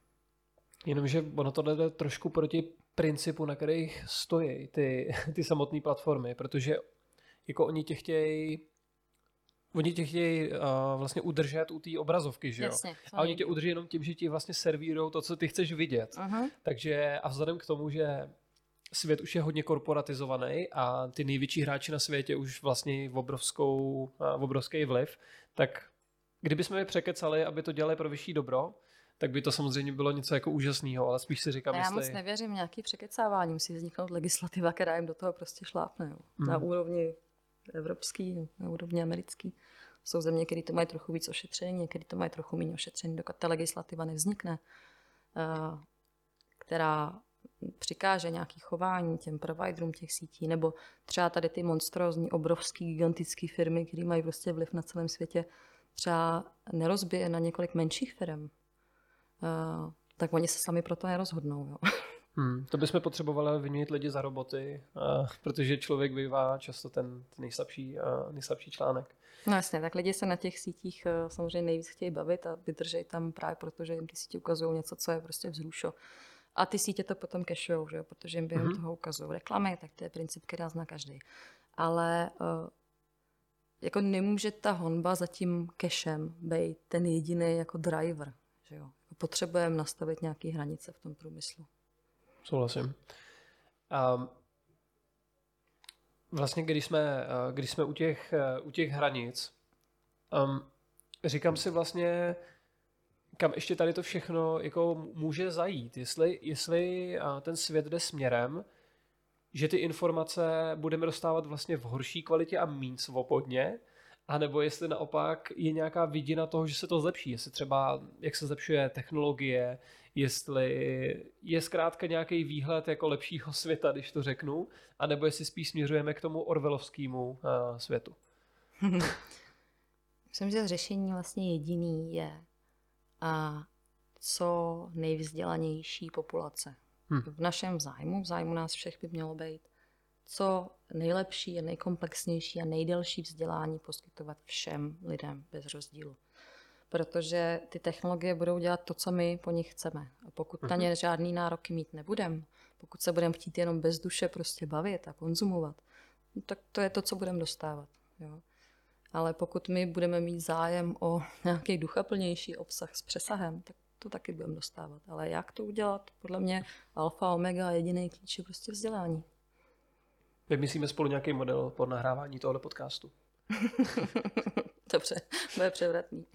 Jenomže ono to jde trošku proti principu, na kterých stojí ty, ty samotné platformy, protože jako oni tě chtějí Oni tě chtějí uh, vlastně udržet u té obrazovky, že jo? Jasně, a oni tě udrží jenom tím, že ti vlastně servírují to, co ty chceš vidět. Uh-huh. Takže a vzhledem k tomu, že svět už je hodně korporatizovaný a ty největší hráči na světě už vlastně v obrovskou, uh, obrovský vliv, tak kdybychom je překecali, aby to dělali pro vyšší dobro, tak by to samozřejmě bylo něco jako úžasného, ale spíš si říkám, Já jestli... moc nevěřím nějaký překecávání, musí vzniknout legislativa, která jim do toho prostě šlápne. Jo. Mm. Na úrovni evropský, na úrovni americký. Jsou země, které to mají trochu víc ošetření, některé to mají trochu méně ošetření, dokud ta legislativa nevznikne, eh, která přikáže nějaký chování těm providerům těch sítí, nebo třeba tady ty monstrózní, obrovský, gigantické firmy, které mají prostě vliv na celém světě, třeba nerozbije na několik menších firm, eh, tak oni se sami proto nerozhodnou. Jo. Hmm, to bychom potřebovali vyměnit lidi za roboty, uh, protože člověk bývá často ten, ten nejslabší, uh, nejslabší článek. No jasně, tak lidi se na těch sítích uh, samozřejmě nejvíc chtějí bavit a vydržej tam právě proto, že jim ty sítě ukazují něco, co je prostě vzrušo. A ty sítě to potom cashujou, že jo? protože jim během mm-hmm. toho ukazují reklamy, tak to je princip, který zná každý. Ale uh, jako nemůže ta honba za tím cashem být ten jediný jako driver. Že jo? Potřebujeme nastavit nějaké hranice v tom průmyslu. Souhlasím. Um, vlastně, když jsme, když jsme u, těch, u těch hranic, um, říkám si vlastně, kam ještě tady to všechno jako může zajít. Jestli, jestli ten svět jde směrem, že ty informace budeme dostávat vlastně v horší kvalitě a méně svobodně, anebo jestli naopak je nějaká vidina toho, že se to zlepší, jestli třeba jak se zlepšuje technologie, jestli je zkrátka nějaký výhled jako lepšího světa, když to řeknu, anebo jestli spíš směřujeme k tomu orvelovskému uh, světu. Myslím, že řešení vlastně jediný je a co nejvzdělanější populace. Hmm. V našem zájmu, v zájmu nás všech by mělo být co nejlepší a nejkomplexnější a nejdelší vzdělání poskytovat všem lidem bez rozdílu. Protože ty technologie budou dělat to, co my po nich chceme. A pokud na ně mhm. žádný nároky mít nebudeme, pokud se budeme chtít jenom bez duše prostě bavit a konzumovat, no tak to je to, co budeme dostávat. Jo. Ale pokud my budeme mít zájem o nějaký duchaplnější obsah s přesahem, tak to taky budeme dostávat. Ale jak to udělat? Podle mě alfa, omega, jediný klíč je prostě vzdělání. Vymyslíme spolu nějaký model pod nahrávání tohoto podcastu. Dobře, bude převratný.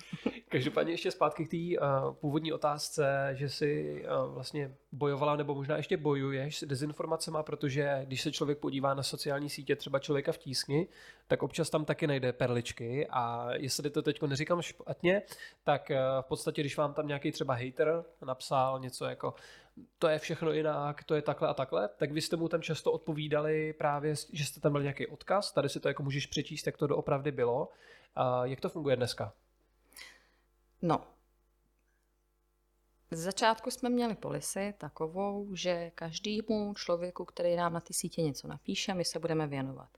Každopádně ještě zpátky k té uh, původní otázce, že si uh, vlastně bojovala nebo možná ještě bojuješ s dezinformacemi, protože když se člověk podívá na sociální sítě třeba člověka v tísni, tak občas tam taky najde perličky a jestli to teď neříkám špatně, tak uh, v podstatě, když vám tam nějaký třeba hater napsal něco jako to je všechno jinak, to je takhle a takhle, tak vy jste mu tam často odpovídali právě, že jste tam byl nějaký odkaz, tady si to jako můžeš přečíst, jak to doopravdy bylo. A jak to funguje dneska? No, z začátku jsme měli polisy takovou, že každému člověku, který nám na ty sítě něco napíše, my se budeme věnovat.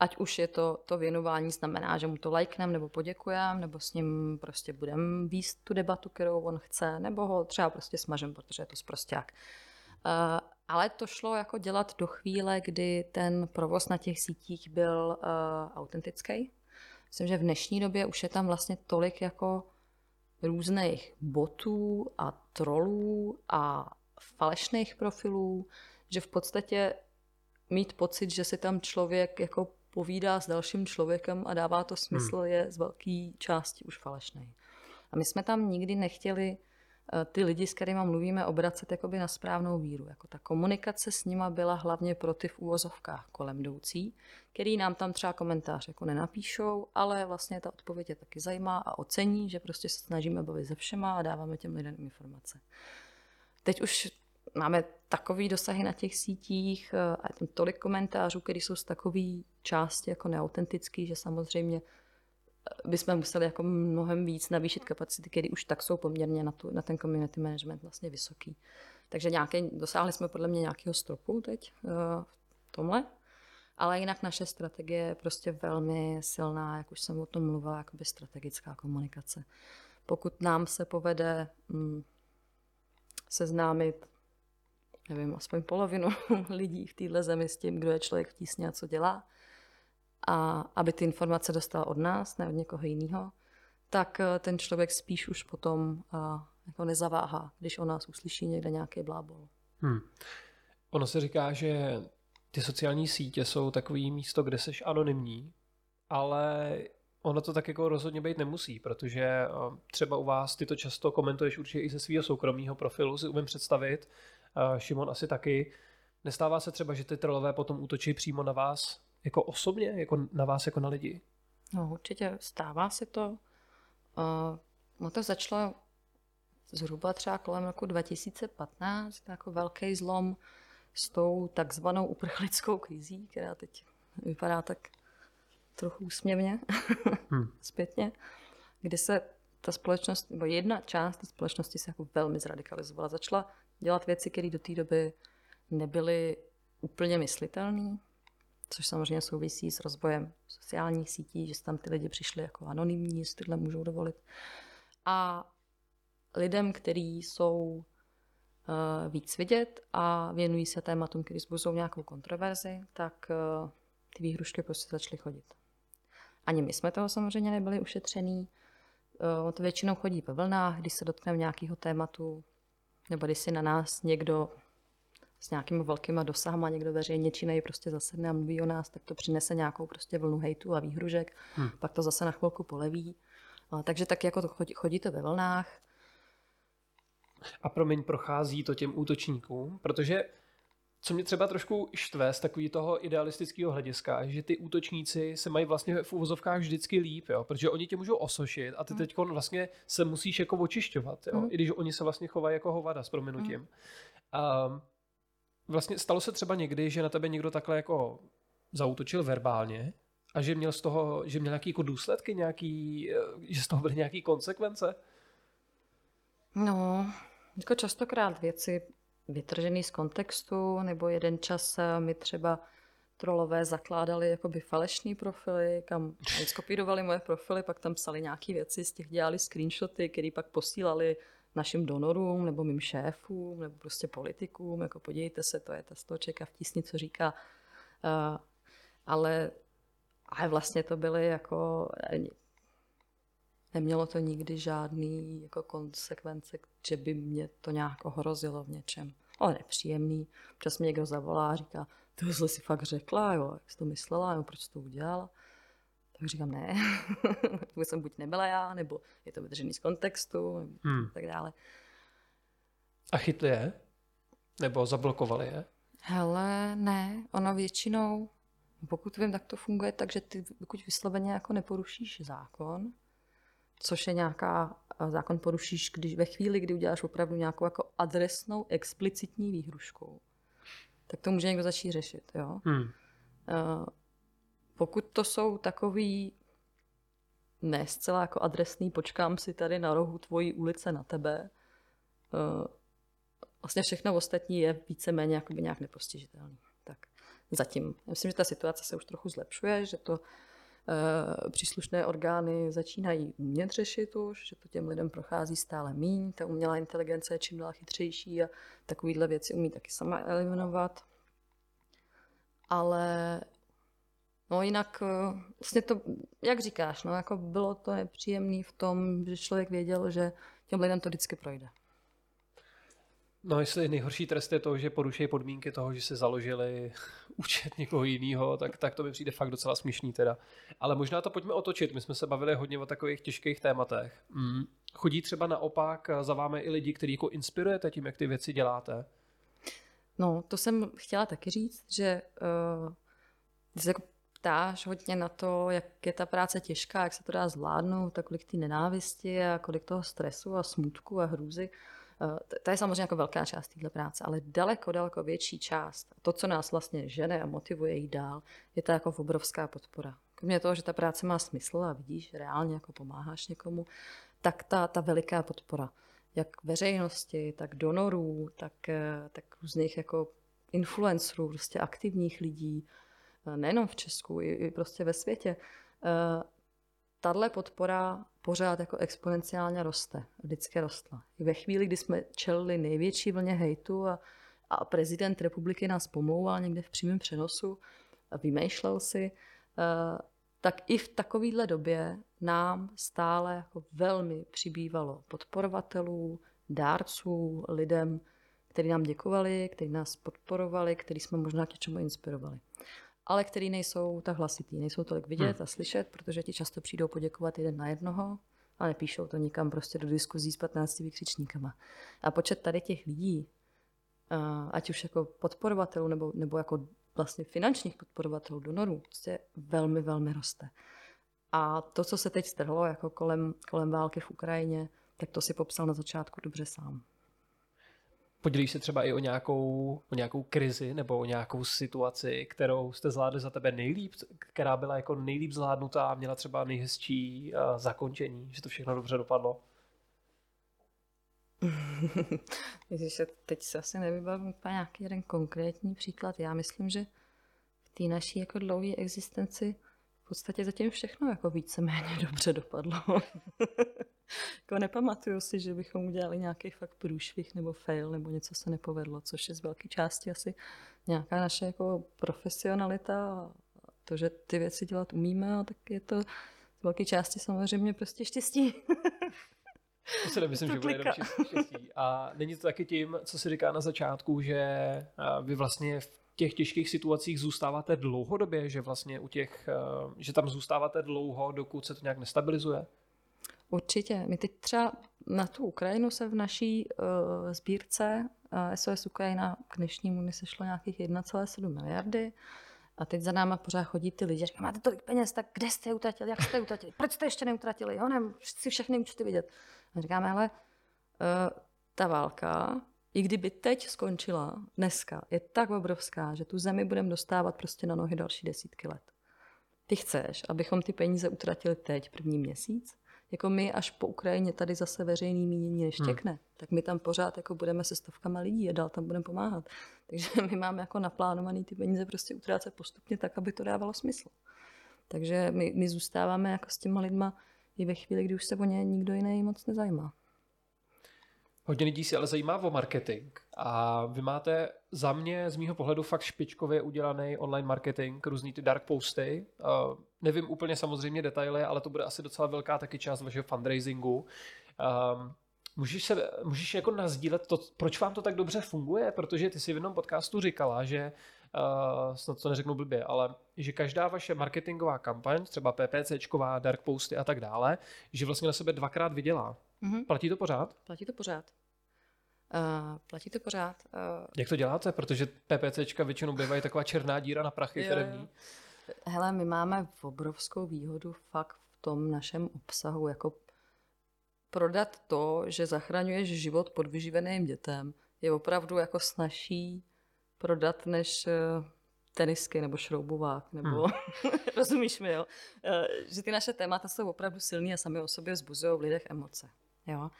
Ať už je to, to věnování znamená, že mu to lajknem nebo poděkujeme, nebo s ním prostě budeme výst tu debatu, kterou on chce, nebo ho třeba prostě smažem, protože je to zprosták. Uh, ale to šlo jako dělat do chvíle, kdy ten provoz na těch sítích byl uh, autentický. Myslím, že v dnešní době už je tam vlastně tolik jako různých botů a trolů a falešných profilů, že v podstatě mít pocit, že si tam člověk jako povídá s dalším člověkem a dává to smysl, hmm. je z velké části už falešný. A my jsme tam nikdy nechtěli eh, ty lidi, s kterými mluvíme, obracet jakoby na správnou víru. Jako ta komunikace s nima byla hlavně pro ty v úvozovkách kolem jdoucí, který nám tam třeba komentář jako nenapíšou, ale vlastně ta odpověď je taky zajímá a ocení, že prostě se snažíme bavit se všema a dáváme těm lidem informace. Teď už máme takový dosahy na těch sítích eh, a tam tolik komentářů, které jsou z takové části jako neautentický, že samozřejmě eh, bychom museli jako mnohem víc navýšit kapacity, které už tak jsou poměrně na, tu, na ten community management vlastně vysoký. Takže nějaký, dosáhli jsme podle mě nějakého stropu teď uh, v tomhle, ale jinak naše strategie je prostě velmi silná, jak už jsem o tom mluvila, jakoby strategická komunikace. Pokud nám se povede mm, seznámit nevím, aspoň polovinu lidí v téhle zemi s tím, kdo je člověk v tísně a co dělá, a aby ty informace dostal od nás, ne od někoho jiného, tak eh, ten člověk spíš už potom uh, jako nezaváhá, když o nás uslyší někde nějaký blábol. Hmm. Ono se říká, že ty sociální sítě jsou takový místo, kde seš anonymní, ale ono to tak jako rozhodně být nemusí, protože eh, třeba u vás ty to často komentuješ určitě i ze svého soukromého profilu, si umím představit, Šimon asi taky. Nestává se třeba, že ty trolové potom útočí přímo na vás jako osobně, jako na vás jako na lidi? No určitě stává se to. Uh, to začalo zhruba třeba kolem roku 2015, jako velký zlom s tou takzvanou uprchlickou krizí, která teď vypadá tak trochu úsměvně hmm. zpětně, kdy se ta společnost, nebo jedna část té společnosti se jako velmi zradikalizovala. Začala dělat věci, které do té doby nebyly úplně myslitelné, což samozřejmě souvisí s rozvojem sociálních sítí, že tam ty lidi přišli jako anonymní, jestli tyhle můžou dovolit. A lidem, kteří jsou uh, víc vidět a věnují se tématům, které zbuzují nějakou kontroverzi, tak uh, ty výhrušky prostě začaly chodit. Ani my jsme toho samozřejmě nebyli ušetřený. Uh, to většinou chodí ve vlnách, když se dotkneme nějakého tématu, nebo když si na nás někdo s nějakými velkýma dosahama někdo veřejně činej prostě zasedne a mluví o nás, tak to přinese nějakou prostě vlnu hejtu a výhružek, hmm. pak to zase na chvilku poleví. A, takže tak jako to chodí, chodí to ve vlnách. A promiň, prochází to těm útočníkům, protože co mě třeba trošku štve z takového toho idealistického hlediska, že ty útočníci se mají vlastně v úvozovkách vždycky líp, jo? protože oni tě můžou osošit a ty hmm. teď vlastně se musíš jako očišťovat, jo? Hmm. i když oni se vlastně chovají jako hovada s prominutím. Hmm. A vlastně stalo se třeba někdy, že na tebe někdo takhle jako zautočil verbálně a že měl z toho, že měl nějaký jako důsledky, nějaký, eh, že z toho byly nějaké konsekvence? No, jako častokrát věci vytržený z kontextu, nebo jeden čas eh, mi třeba trolové zakládali jakoby falešný profily, kam skopírovali moje profily, pak tam psali nějaké věci, z těch dělali screenshoty, které pak posílali našim donorům nebo mým šéfům nebo prostě politikům, jako podívejte se, to je ta stočeka v tísni, co říká. Uh, ale, ale vlastně to byly jako nemělo to nikdy žádný jako konsekvence, že by mě to nějak ohrozilo v něčem. Ale nepříjemný. Občas mě někdo zavolá a říká, tohle si fakt řekla, jo, jak jsi to myslela, jo, proč jsi to udělala. Tak říkám, ne, to jsem buď nebyla já, nebo je to vydržený z kontextu, hmm. tak dále. A chytli je? Nebo zablokovali je? Hele, ne, ono většinou, pokud vím, tak to funguje tak, že ty, pokud vysloveně jako neporušíš zákon, což je nějaká, zákon porušíš, když ve chvíli, kdy uděláš opravdu nějakou jako adresnou, explicitní výhrušku, tak to může někdo začít řešit, jo. Hmm. Uh, pokud to jsou takový ne zcela jako adresný, počkám si tady na rohu tvojí ulice na tebe, uh, vlastně všechno ostatní je víceméně jakoby nějak nepostižitelný. Tak zatím. Já myslím, že ta situace se už trochu zlepšuje, že to Eh, příslušné orgány začínají umět řešit už, že to těm lidem prochází stále míň, ta umělá inteligence je čím dál chytřejší a takovýhle věci umí taky sama eliminovat. Ale no jinak eh, vlastně to, jak říkáš, no jako bylo to nepříjemné v tom, že člověk věděl, že těm lidem to vždycky projde. No, jestli nejhorší trest je to, že porušují podmínky toho, že se založili účet někoho jiného, tak, tak to mi přijde fakt docela směšný teda. Ale možná to pojďme otočit. My jsme se bavili hodně o takových těžkých tématech. Mm. Chodí třeba naopak za vámi i lidi, kteří jako inspirujete tím, jak ty věci děláte? No, to jsem chtěla taky říct, že uh, se jako ptáš hodně na to, jak je ta práce těžká, jak se to dá zvládnout, tak kolik ty nenávisti a kolik toho stresu a smutku a hrůzy. Uh, to je samozřejmě jako velká část téhle práce, ale daleko, daleko větší část, to, co nás vlastně žene a motivuje jít dál, je ta jako obrovská podpora. Kromě toho, že ta práce má smysl a vidíš, reálně jako pomáháš někomu, tak ta, ta veliká podpora, jak veřejnosti, tak donorů, tak, eh, tak různých jako influencerů, prostě aktivních lidí, eh, nejenom v Česku, i, i prostě ve světě. Eh, tahle podpora pořád jako exponenciálně roste. Vždycky rostla. Ve chvíli, kdy jsme čelili největší vlně hejtu a, a prezident republiky nás pomlouval někde v přímém přenosu a vymýšlel si, Eh, tak i v takovéhle době nám stále jako velmi přibývalo podporovatelů, dárců, lidem, kteří nám děkovali, kteří nás podporovali, kteří jsme možná k něčemu inspirovali. Ale kteří nejsou tak hlasitý, nejsou tolik vidět hmm. a slyšet, protože ti často přijdou poděkovat jeden na jednoho a nepíšou to nikam prostě do diskuzí s 15 vykřičníkama. A počet tady těch lidí, eh, ať už jako podporovatelů nebo, nebo jako vlastně finančních podporovatelů, donorů, prostě velmi, velmi roste. A to, co se teď strhlo jako kolem, kolem války v Ukrajině, tak to si popsal na začátku dobře sám. Podělíš se třeba i o nějakou, o nějakou krizi nebo o nějakou situaci, kterou jste zvládli za tebe nejlíp, která byla jako nejlíp zvládnutá a měla třeba nejhezčí uh, zakončení, že to všechno dobře dopadlo? Ježiš, teď se asi nevybavím úplně nějaký jeden konkrétní příklad. Já myslím, že v té naší jako dlouhé existenci v podstatě zatím všechno jako víceméně dobře dopadlo. jako nepamatuju si, že bychom udělali nějaký fakt průšvih nebo fail nebo něco se nepovedlo, což je z velké části asi nějaká naše jako profesionalita a to, že ty věci dělat umíme, tak je to z velké části samozřejmě prostě štěstí. To si nemyslím, že bude jenom štěstí. A není to taky tím, co se říká na začátku, že vy vlastně v těch těžkých situacích zůstáváte dlouhodobě, že vlastně u těch, že tam zůstáváte dlouho, dokud se to nějak nestabilizuje? Určitě. My teď třeba na tu Ukrajinu se v naší uh, sbírce uh, SOS Ukrajina k dnešnímu mi sešlo nějakých 1,7 miliardy. A teď za náma pořád chodí ty lidi, říkají, máte tolik peněz, tak kde jste je utratili, jak jste je utratili, proč jste ještě neutratili, jo, nevím, si všechny účty vidět. A říkáme, ale uh, ta válka, i kdyby teď skončila, dneska, je tak obrovská, že tu zemi budeme dostávat prostě na nohy další desítky let. Ty chceš, abychom ty peníze utratili teď, první měsíc? jako my až po Ukrajině tady zase veřejný mínění neštěkne, hmm. tak my tam pořád jako budeme se stovkama lidí a dál tam budeme pomáhat. Takže my máme jako naplánovaný ty peníze prostě utrácet postupně tak, aby to dávalo smysl. Takže my, my zůstáváme jako s těma lidma i ve chvíli, kdy už se o ně nikdo jiný moc nezajímá. Hodně lidí si ale zajímá o marketing a vy máte za mě z mýho pohledu fakt špičkově udělaný online marketing, různý ty dark posty. Uh, nevím úplně samozřejmě detaily, ale to bude asi docela velká taky část vašeho fundraisingu. Um, Můžeš, se, můžeš jako nazdílet to, proč vám to tak dobře funguje? Protože ty si v jednom podcastu říkala, že uh, snad to neřeknu blbě, ale že každá vaše marketingová kampaň, třeba PPCčková, dark posty a tak dále, že vlastně na sebe dvakrát vydělá. Mm-hmm. Platí to pořád? Platí to pořád. Uh, platí to pořád. Uh, Jak to děláte? Protože PPCčka většinou bývají taková černá díra na prachy firmní. Hele, my máme obrovskou výhodu fakt v tom našem obsahu, jako prodat to, že zachraňuješ život podvyživeným dětem, je opravdu jako snažší prodat než tenisky nebo šroubovák, nebo hmm. rozumíš mi, jo? Že ty naše témata jsou opravdu silný a sami o sobě vzbuzují v lidech emoce. Jo?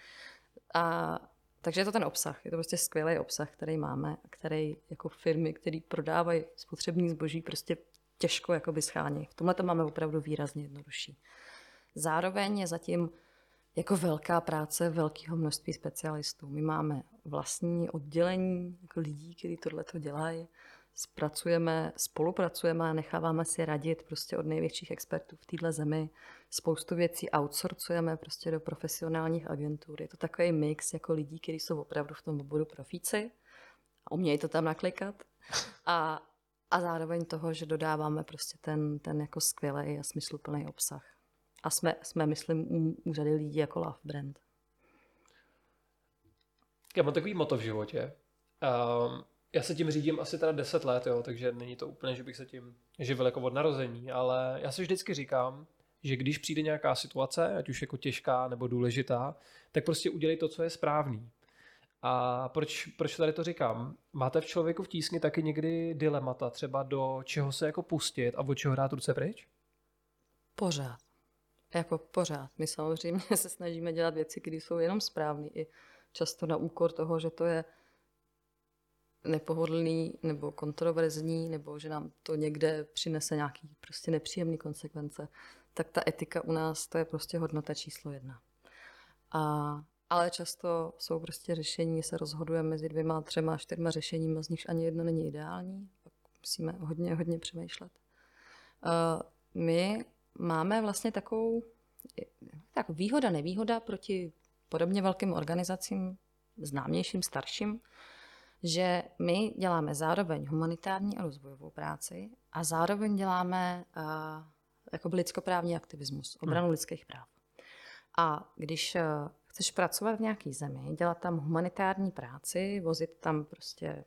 A takže je to ten obsah, je to prostě skvělý obsah, který máme, který jako firmy, které prodávají spotřební zboží, prostě těžko jakoby schání. V tomhle to máme opravdu výrazně jednodušší. Zároveň je zatím jako velká práce velkého množství specialistů. My máme vlastní oddělení jako lidí, kteří tohle to dělají Spracujeme, spolupracujeme a necháváme si radit prostě od největších expertů v této zemi. Spoustu věcí outsourcujeme prostě do profesionálních agentur. Je to takový mix jako lidí, kteří jsou opravdu v tom oboru profíci a umějí to tam naklikat. A, a zároveň toho, že dodáváme prostě ten, ten jako skvělý a smysluplný obsah. A jsme, jsme myslím, u, u řady lidí jako Love Brand. Já mám takový moto v životě. Um, já se tím řídím asi teda 10 let, jo, takže není to úplně, že bych se tím živil jako od narození, ale já si vždycky říkám, že když přijde nějaká situace, ať už jako těžká nebo důležitá, tak prostě udělej to, co je správný. A proč, proč tady to říkám? Máte v člověku v tísni taky někdy dilemata, třeba do čeho se jako pustit a od čeho dát ruce pryč? Pořád. Jako pořád. My samozřejmě se snažíme dělat věci, které jsou jenom správné. I často na úkor toho, že to je nepohodlný nebo kontroverzní, nebo že nám to někde přinese nějaký prostě nepříjemný konsekvence, tak ta etika u nás to je prostě hodnota číslo jedna. A, ale často jsou prostě řešení, se rozhodujeme mezi dvěma, třema, čtyřma řešeními, z nichž ani jedno není ideální, pak musíme hodně, hodně přemýšlet. Uh, my máme vlastně takovou tak výhoda, nevýhoda proti podobně velkým organizacím, známějším, starším, že my děláme zároveň humanitární a rozvojovou práci a zároveň děláme uh, jako lidskoprávní aktivismus, obranu hmm. lidských práv. A když uh, chceš pracovat v nějaké zemi, dělat tam humanitární práci, vozit tam prostě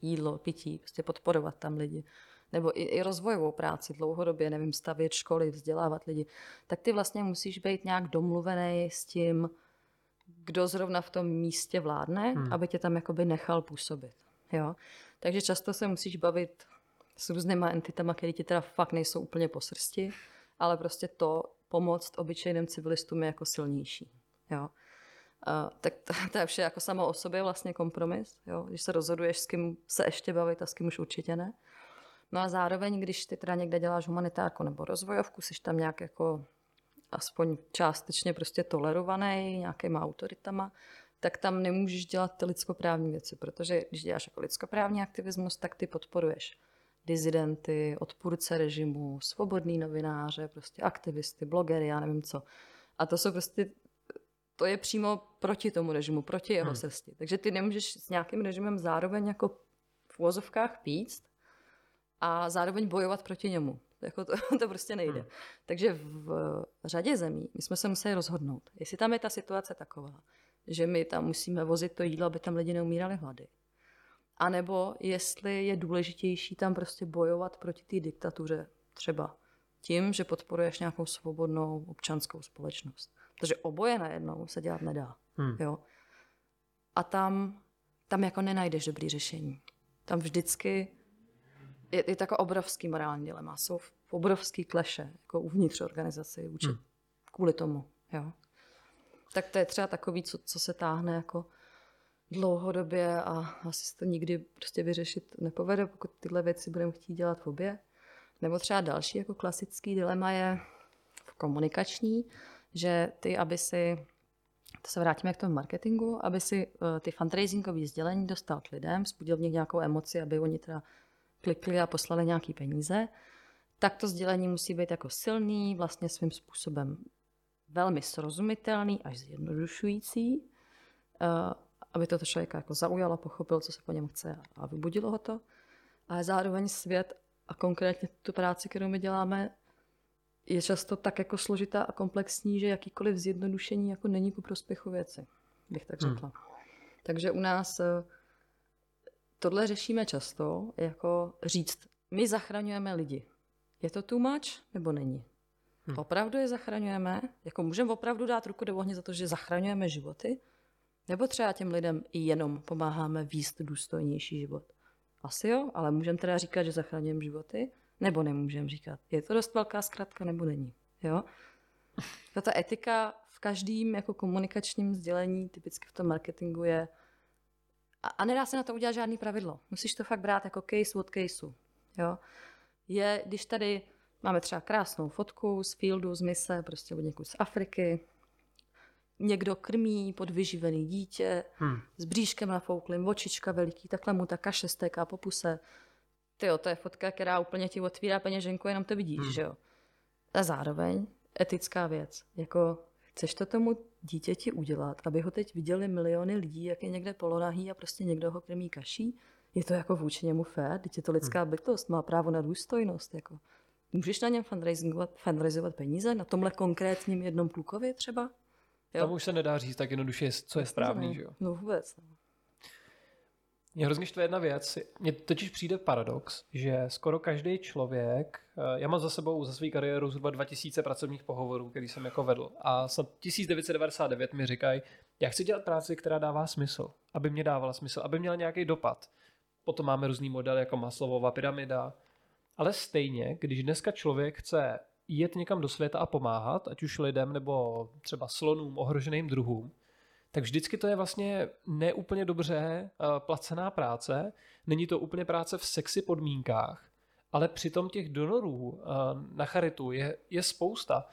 jídlo, pití, prostě podporovat tam lidi, nebo i, i rozvojovou práci dlouhodobě, nevím, stavět školy, vzdělávat lidi, tak ty vlastně musíš být nějak domluvený s tím, kdo zrovna v tom místě vládne, hmm. aby tě tam jakoby nechal působit. Jo? Takže často se musíš bavit s různýma entitama, které ti teda fakt nejsou úplně po srsti, ale prostě to pomoct obyčejným civilistům je jako silnější. Jo? Uh, tak to, to je vše jako samo o sobě vlastně kompromis, jo? když se rozhoduješ, s kým se ještě bavit a s kým už určitě ne. No a zároveň, když ty teda někde děláš humanitárku nebo rozvojovku, jsi tam nějak jako aspoň částečně prostě tolerovaný nějakýma autoritama, tak tam nemůžeš dělat ty lidskoprávní věci, protože když děláš jako lidskoprávní aktivismus, tak ty podporuješ dizidenty, odpůrce režimu, svobodný novináře, prostě aktivisty, blogery, já nevím co. A to jsou prostě to je přímo proti tomu režimu, proti jeho hmm. cestě. Takže ty nemůžeš s nějakým režimem zároveň jako v úvozovkách píct a zároveň bojovat proti němu. Jako to, to prostě nejde. Hmm. Takže v řadě zemí my jsme se museli rozhodnout, jestli tam je ta situace taková, že my tam musíme vozit to jídlo, aby tam lidi neumírali hlady. A nebo jestli je důležitější tam prostě bojovat proti té diktatuře třeba tím, že podporuješ nějakou svobodnou občanskou společnost. Protože oboje najednou se dělat nedá. Hmm. Jo? A tam, tam jako nenajdeš dobrý řešení. Tam vždycky je, je takový obrovský morální dilema. Jsou obrovský kleše jako uvnitř organizace vůči, hmm. kvůli tomu. Jo? Tak to je třeba takový, co, co se táhne jako dlouhodobě a asi se to nikdy prostě vyřešit nepovede, pokud tyhle věci budeme chtít dělat v obě. Nebo třeba další jako klasický dilema je komunikační, že ty, aby si, to se vrátíme k tomu marketingu, aby si uh, ty fundraisingové sdělení dostal k lidem, spudil v nich nějakou emoci, aby oni teda klikli a poslali nějaký peníze, tak to sdělení musí být jako silný, vlastně svým způsobem velmi srozumitelný až zjednodušující, uh, aby to člověka jako zaujalo, pochopil, co se po něm chce a vybudilo ho to. Ale zároveň svět a konkrétně tu práci, kterou my děláme, je často tak jako složitá a komplexní, že jakýkoliv zjednodušení jako není ku prospěchu věci, bych tak hmm. řekla. Hmm. Takže u nás eh, tohle řešíme často, jako říct, my zachraňujeme lidi. Je to too much, nebo není? Hmm. Opravdu je zachraňujeme? Jako můžeme opravdu dát ruku do ohně za to, že zachraňujeme životy? Nebo třeba těm lidem i jenom pomáháme výst důstojnější život? Asi jo, ale můžeme teda říkat, že zachraňujeme životy? Nebo nemůžeme říkat? Je to dost velká zkratka, nebo není? Jo? Ta etika v každém jako komunikačním sdělení, typicky v tom marketingu, je a, a nedá se na to udělat žádný pravidlo. Musíš to fakt brát jako case od caseu. Jo? Je, když tady máme třeba krásnou fotku z fieldu, z mise, prostě od někud z Afriky, někdo krmí podvyživený dítě hmm. s bříškem nafouklým, očička veliký, takhle mu ta kaše stéká po puse. Tyjo, to je fotka, která úplně ti otvírá peněženku, jenom to vidíš, hmm. že jo. A zároveň etická věc, jako chceš to tomu dítěti udělat, aby ho teď viděli miliony lidí, jak je někde polonahý a prostě někdo ho krmí kaší, je to jako vůči němu fér, teď je to lidská hmm. bytost, má právo na důstojnost, jako. Můžeš na něm fundraizovat peníze, na tomhle konkrétním jednom klukově třeba? Jo. Tam už se nedá říct tak jednoduše, co je správný, že jo? No vůbec. No. Mě hrozně štve jedna věc. Mně totiž přijde paradox, že skoro každý člověk, eh, já mám za sebou za svou kariéru zhruba 2000 pracovních pohovorů, který jsem jako vedl. A snad 1999 mi říkají, já chci dělat práci, která dává smysl, aby mě dávala smysl, aby měla nějaký dopad. Potom máme různý modely jako Maslowova pyramida. Ale stejně, když dneska člověk chce jet někam do světa a pomáhat, ať už lidem nebo třeba slonům, ohroženým druhům, tak vždycky to je vlastně neúplně dobře eh, placená práce, není to úplně práce v sexy podmínkách, ale přitom těch donorů eh, na charitu je, je spousta.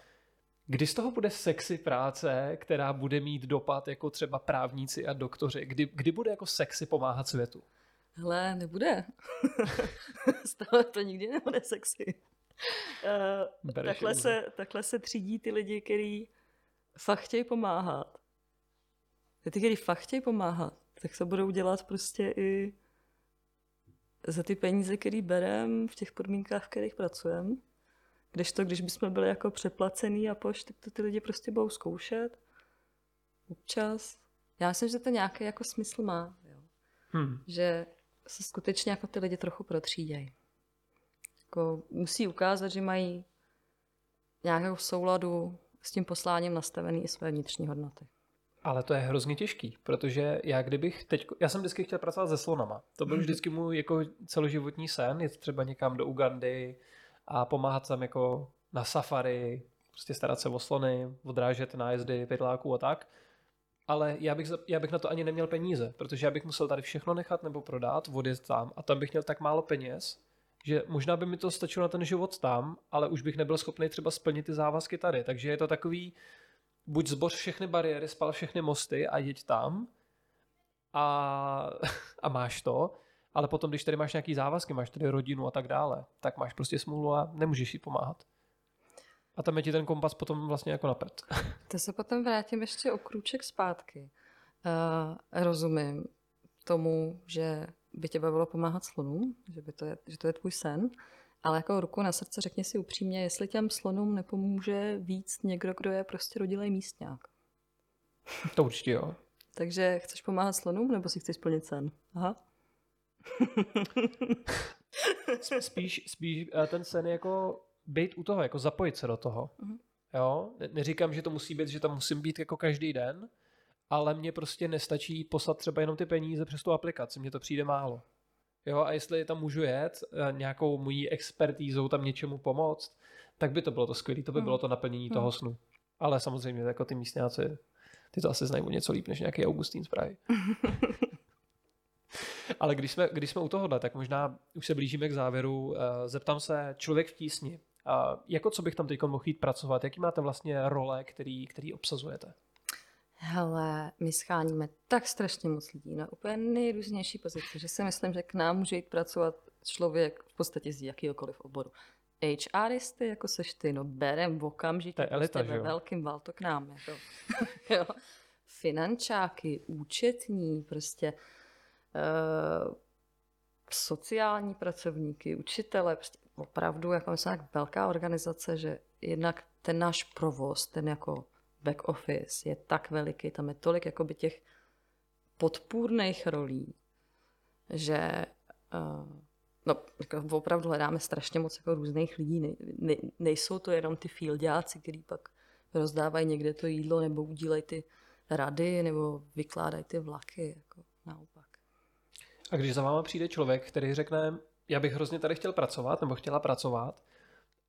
Kdy z toho bude sexy práce, která bude mít dopad jako třeba právníci a doktoři? Kdy, kdy bude jako sexy pomáhat světu? Hele, nebude. z toho to nikdy nebude sexy. Uh, takhle, se, takhle se třídí ty lidi, kteří fakt chtějí pomáhat. Ty, kteří fakt chtějí pomáhat, tak se budou dělat prostě i za ty peníze, které berem v těch podmínkách, v kterých pracujeme. Když to, když bychom byli jako přeplacený a poš, tak to ty lidi prostě budou zkoušet. Občas. Já myslím, že to nějaký jako smysl má. Jo. Hmm. Že se skutečně jako ty lidi trochu protřídějí. Jako musí ukázat, že mají nějakou souladu s tím posláním nastavený i své vnitřní hodnoty. Ale to je hrozně těžký, protože já kdybych teď, já jsem vždycky chtěl pracovat se slonama. To byl mhm. vždycky můj jako celoživotní sen, jít třeba někam do Ugandy a pomáhat tam jako na safari, prostě starat se o slony, odrážet nájezdy pytláků a tak. Ale já bych, já bych na to ani neměl peníze, protože já bych musel tady všechno nechat nebo prodat, odjet tam a tam bych měl tak málo peněz, že možná by mi to stačilo na ten život tam, ale už bych nebyl schopný třeba splnit ty závazky tady. Takže je to takový, buď zboř všechny bariéry, spal všechny mosty a jeď tam a, a máš to, ale potom, když tady máš nějaký závazky, máš tady rodinu a tak dále, tak máš prostě smůlu a nemůžeš jí pomáhat. A tam je ti ten kompas potom vlastně jako napřed. To se potom vrátím ještě o krůček zpátky. Uh, rozumím tomu, že by tě bavilo pomáhat slonům, že, by to je, že to je tvůj sen, ale jako ruku na srdce řekni si upřímně, jestli těm slonům nepomůže víc někdo, kdo je prostě rodilej místňák. To určitě jo. Takže chceš pomáhat slonům, nebo si chceš splnit sen? Aha. spíš, spíš eh, ten sen je jako být u toho, jako zapojit se do toho. Mhm. Jo? Neříkám, že to musí být, že tam musím být jako každý den, ale mně prostě nestačí poslat třeba jenom ty peníze přes tu aplikaci, mně to přijde málo. Jo, a jestli tam můžu jet, eh, nějakou mojí expertízou tam něčemu pomoct, tak by to bylo to skvělé, to by Hmm. bylo to naplnění Hmm. toho snu. Ale samozřejmě jako ty místňáci, ty to asi znají o něco líp než nějaký Augustín z Prahy. Ale když jsme, když jsme u tohohle, tak možná už se blížíme k závěru. Eh, Zeptám se, člověk v tísni, jako co bych tam teď mohl jít pracovat? Jaký máte vlastně role, který, který obsazujete? Hele, my scháníme tak strašně moc lidí na úplně nejrůznější pozice, že si myslím, že k nám může jít pracovat člověk v podstatě z jakýhokoliv oboru. HRisty, jako seš ty, no berem v okamžitě To je elita, prostě ve velkým valto k nám. Jako. jo. Finančáky, účetní, prostě uh, sociální pracovníky, učitele, prostě opravdu jako myslím, tak velká organizace, že jednak ten náš provoz, ten jako back office je tak veliký, tam je tolik jakoby těch podpůrných rolí, že uh, no, jako opravdu hledáme strašně moc jako různých lidí. Ne, ne, nejsou to jenom ty fieldáci, kteří pak rozdávají někde to jídlo nebo udílejí ty rady nebo vykládají ty vlaky. Jako naopak. A když za váma přijde člověk, který řekne, já bych hrozně tady chtěl pracovat nebo chtěla pracovat,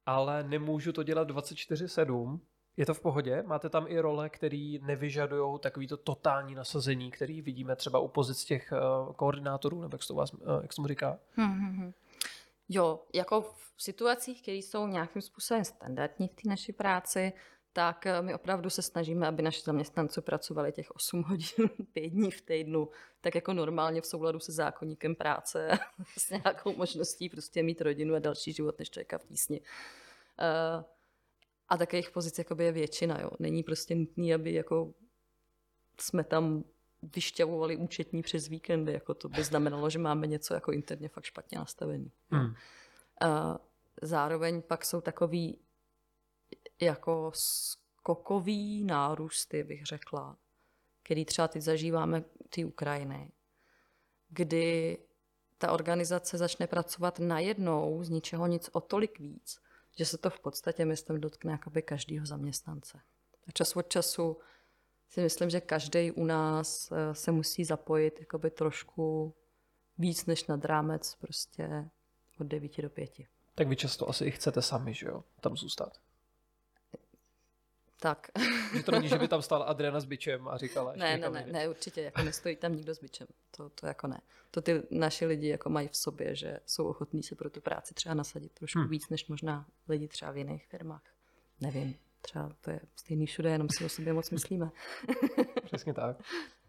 ale nemůžu to dělat 24-7, je to v pohodě? Máte tam i role, které nevyžadují takovýto totální nasazení, který vidíme třeba u pozic těch uh, koordinátorů, nebo jak se to vás, uh, jak se tomu říká? Hmm, Jo, jako v situacích, které jsou nějakým způsobem standardní v té naší práci, tak eh, my opravdu se snažíme, aby naši zaměstnanci pracovali těch 8 hodin, 5 dní v týdnu, tak jako normálně v souladu se zákonníkem práce, s nějakou možností prostě mít rodinu a další život než člověka v tísni. Uh, a takových pozic jakoby je většina, jo. Není prostě nutný, aby jako jsme tam vyšťavovali účetní přes víkendy, jako to by znamenalo, že máme něco jako interně fakt špatně nastavený. Hmm. A zároveň pak jsou takový jako skokový nárůsty, bych řekla, který třeba teď zažíváme ty Ukrajiny, kdy ta organizace začne pracovat najednou z ničeho nic o tolik víc, že se to v podstatě, myslím, dotkne jakoby každého zaměstnance. A čas od času si myslím, že každý u nás eh, se musí zapojit jakoby trošku víc než nad rámec prostě od 9 do 5. Tak vy často asi i chcete sami, že jo, tam zůstat. Tak. Že to není, že by tam stála Adriana s bičem a říkala ne, ne, ne, ne, určitě, jako nestojí tam nikdo s bičem. To, to jako ne. To ty naši lidi jako mají v sobě, že jsou ochotní se pro tu práci třeba nasadit trošku Hmm. víc, než možná lidi třeba v jiných firmách. Nevím, třeba to je stejný všude, jenom si o sobě moc myslíme. Přesně tak.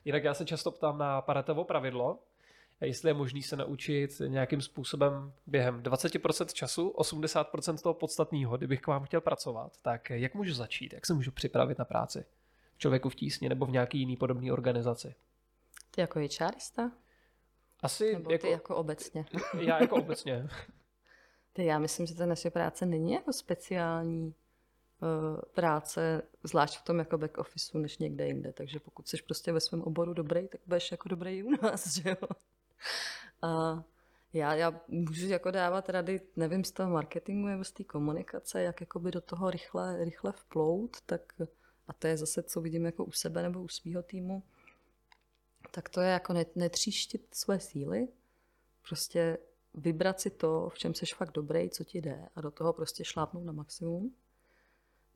Jinak já se často ptám na Paretovo pravidlo, jestli je možný se naučit nějakým způsobem během 20% času, 80% toho podstatného, kdybych k vám chtěl pracovat, tak jak můžu začít? Jak se můžu připravit na práci? Člověku v tísni nebo v nějaký jiný podobný organizaci? Ty jako HRista? Asi Nebo jako, ty jako obecně? já jako obecně. Ty, já myslím, že ta naše práce není jako speciální uh, práce, zvlášť v tom jako back officeu, než někde jinde. Takže pokud jsi prostě ve svém oboru dobrý, tak budeš jako dobrý i u nás, že jo? A já, já můžu jako dávat rady, nevím, z toho marketingu nebo z té komunikace, jak jakoby do toho rychle, rychle vplout, tak a to je zase, co vidím jako u sebe nebo u svého týmu, tak to je jako net, netříštit své síly, prostě vybrat si to, v čem seš fakt dobrý, co ti jde a do toho prostě šlápnout na maximum.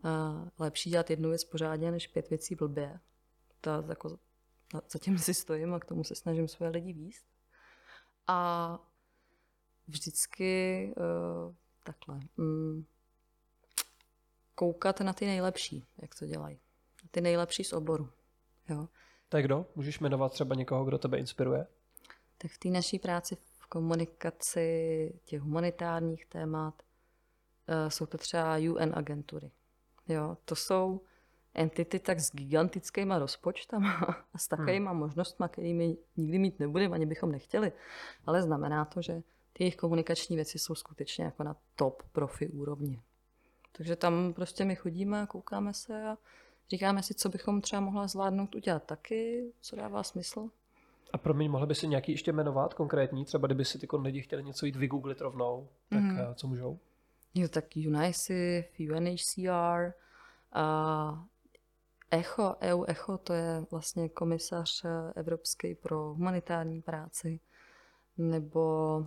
A lepší dělat jednu věc pořádně, než pět věcí blbě. To jako, zatím si stojím a k tomu se snažím své lidi výst. A vždycky uh, takhle. Mm, koukat na ty nejlepší, jak to dělají. Ty nejlepší z oboru. Jo. Tak kdo? Můžeš jmenovat třeba někoho, kdo tebe inspiruje? Tak v té naší práci v komunikaci těch humanitárních témat uh, jsou to třeba UN agentury. Jo, to jsou entity tak s gigantickýma rozpočtama a s takovýma hmm. možnostma, kterými nikdy mít nebudeme, ani bychom nechtěli. Ale znamená to, že ty jejich komunikační věci jsou skutečně jako na top profi úrovni. Takže tam prostě my chodíme, koukáme se a říkáme si, co bychom třeba mohla zvládnout udělat taky, co dává smysl. A promiň, mohli by si nějaký ještě jmenovat konkrétní? Třeba kdyby si ty lidi chtěli něco jít vygooglit rovnou, tak mm. co můžou? Jo, tak UNICEF, UNHCR, a ECHO, EU ECHO, to je vlastně komisař evropský pro humanitární práci, nebo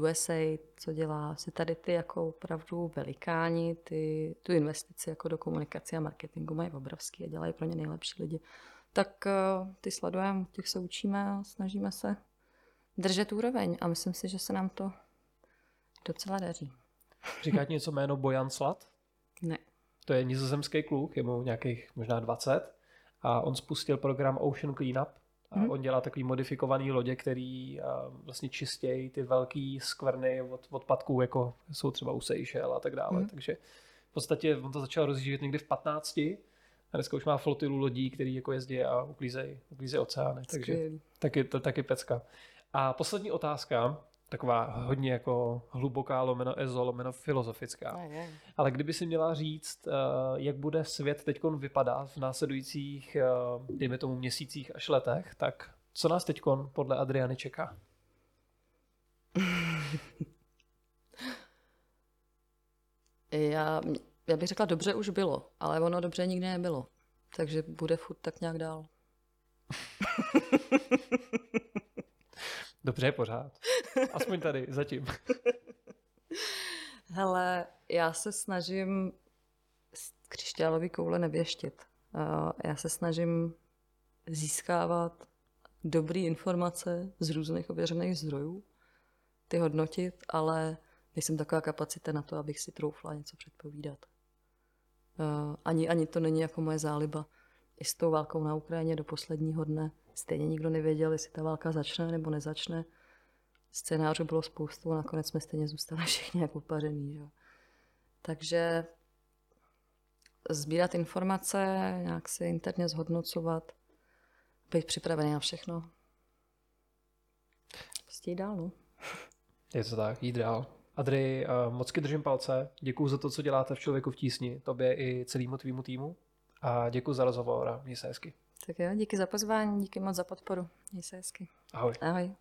USA, co dělá si tady ty jako opravdu velikáni, ty, tu investici jako do komunikace a marketingu mají obrovský a dělají pro ně nejlepší lidi. Tak uh, ty sledujeme, těch se učíme a snažíme se držet úroveň a myslím si, že se nám to docela daří. Říká ti něco jméno Bojan Slat? Ne. To je nizozemský kluk, je mu nějakých možná 20 a on spustil program Ocean Cleanup, a hmm. on dělá takový modifikovaný lodě, který vlastně čistějí ty velké skvrny od odpadků, jako jsou třeba u Seychelles a tak dále. Hmm. Takže v podstatě on to začal rozjíždět někdy v 15 a dneska už má flotilu lodí, který jako jezdí a uklízejí, uklízej oceány. Takže taky, to taky pecka. A poslední otázka, taková hodně jako hluboká, lomeno ezo, lomeno filozofická. Ale kdyby si měla říct, eh, jak bude svět teď vypadat v následujících, eh, dejme tomu, měsících až letech, tak co nás teď podle Adriany čeká? já, já bych řekla, dobře už bylo, ale ono dobře nikdy nebylo. Takže bude furt tak nějak dál. Dobře, pořád. Aspoň tady, zatím. Hele, já se snažím křišťálový koule nevěštit. Já se snažím získávat dobré informace z různých ověřených zdrojů, ty hodnotit, ale nejsem taková kapacita na to, abych si troufla něco předpovídat. Ani, ani to není jako moje záliba. I s tou válkou na Ukrajině do posledního dne stejně nikdo nevěděl, jestli ta válka začne nebo nezačne scénářů bylo spoustu a nakonec jsme stejně zůstali všichni jako upařený. Že? Takže sbírat informace, nějak si interně zhodnocovat, být připravený na všechno. Prostě jít dál, no. Je to tak, jít dál. Adri, eh, moc držím palce. Děkuji za to, co děláte v Člověku v tísni, tobě i celému tvýmu týmu. A děkuji za rozhovor a měj se hezky. Tak jo, díky za pozvání, díky moc za podporu. Měj se hezky. Ahoj. Ahoj.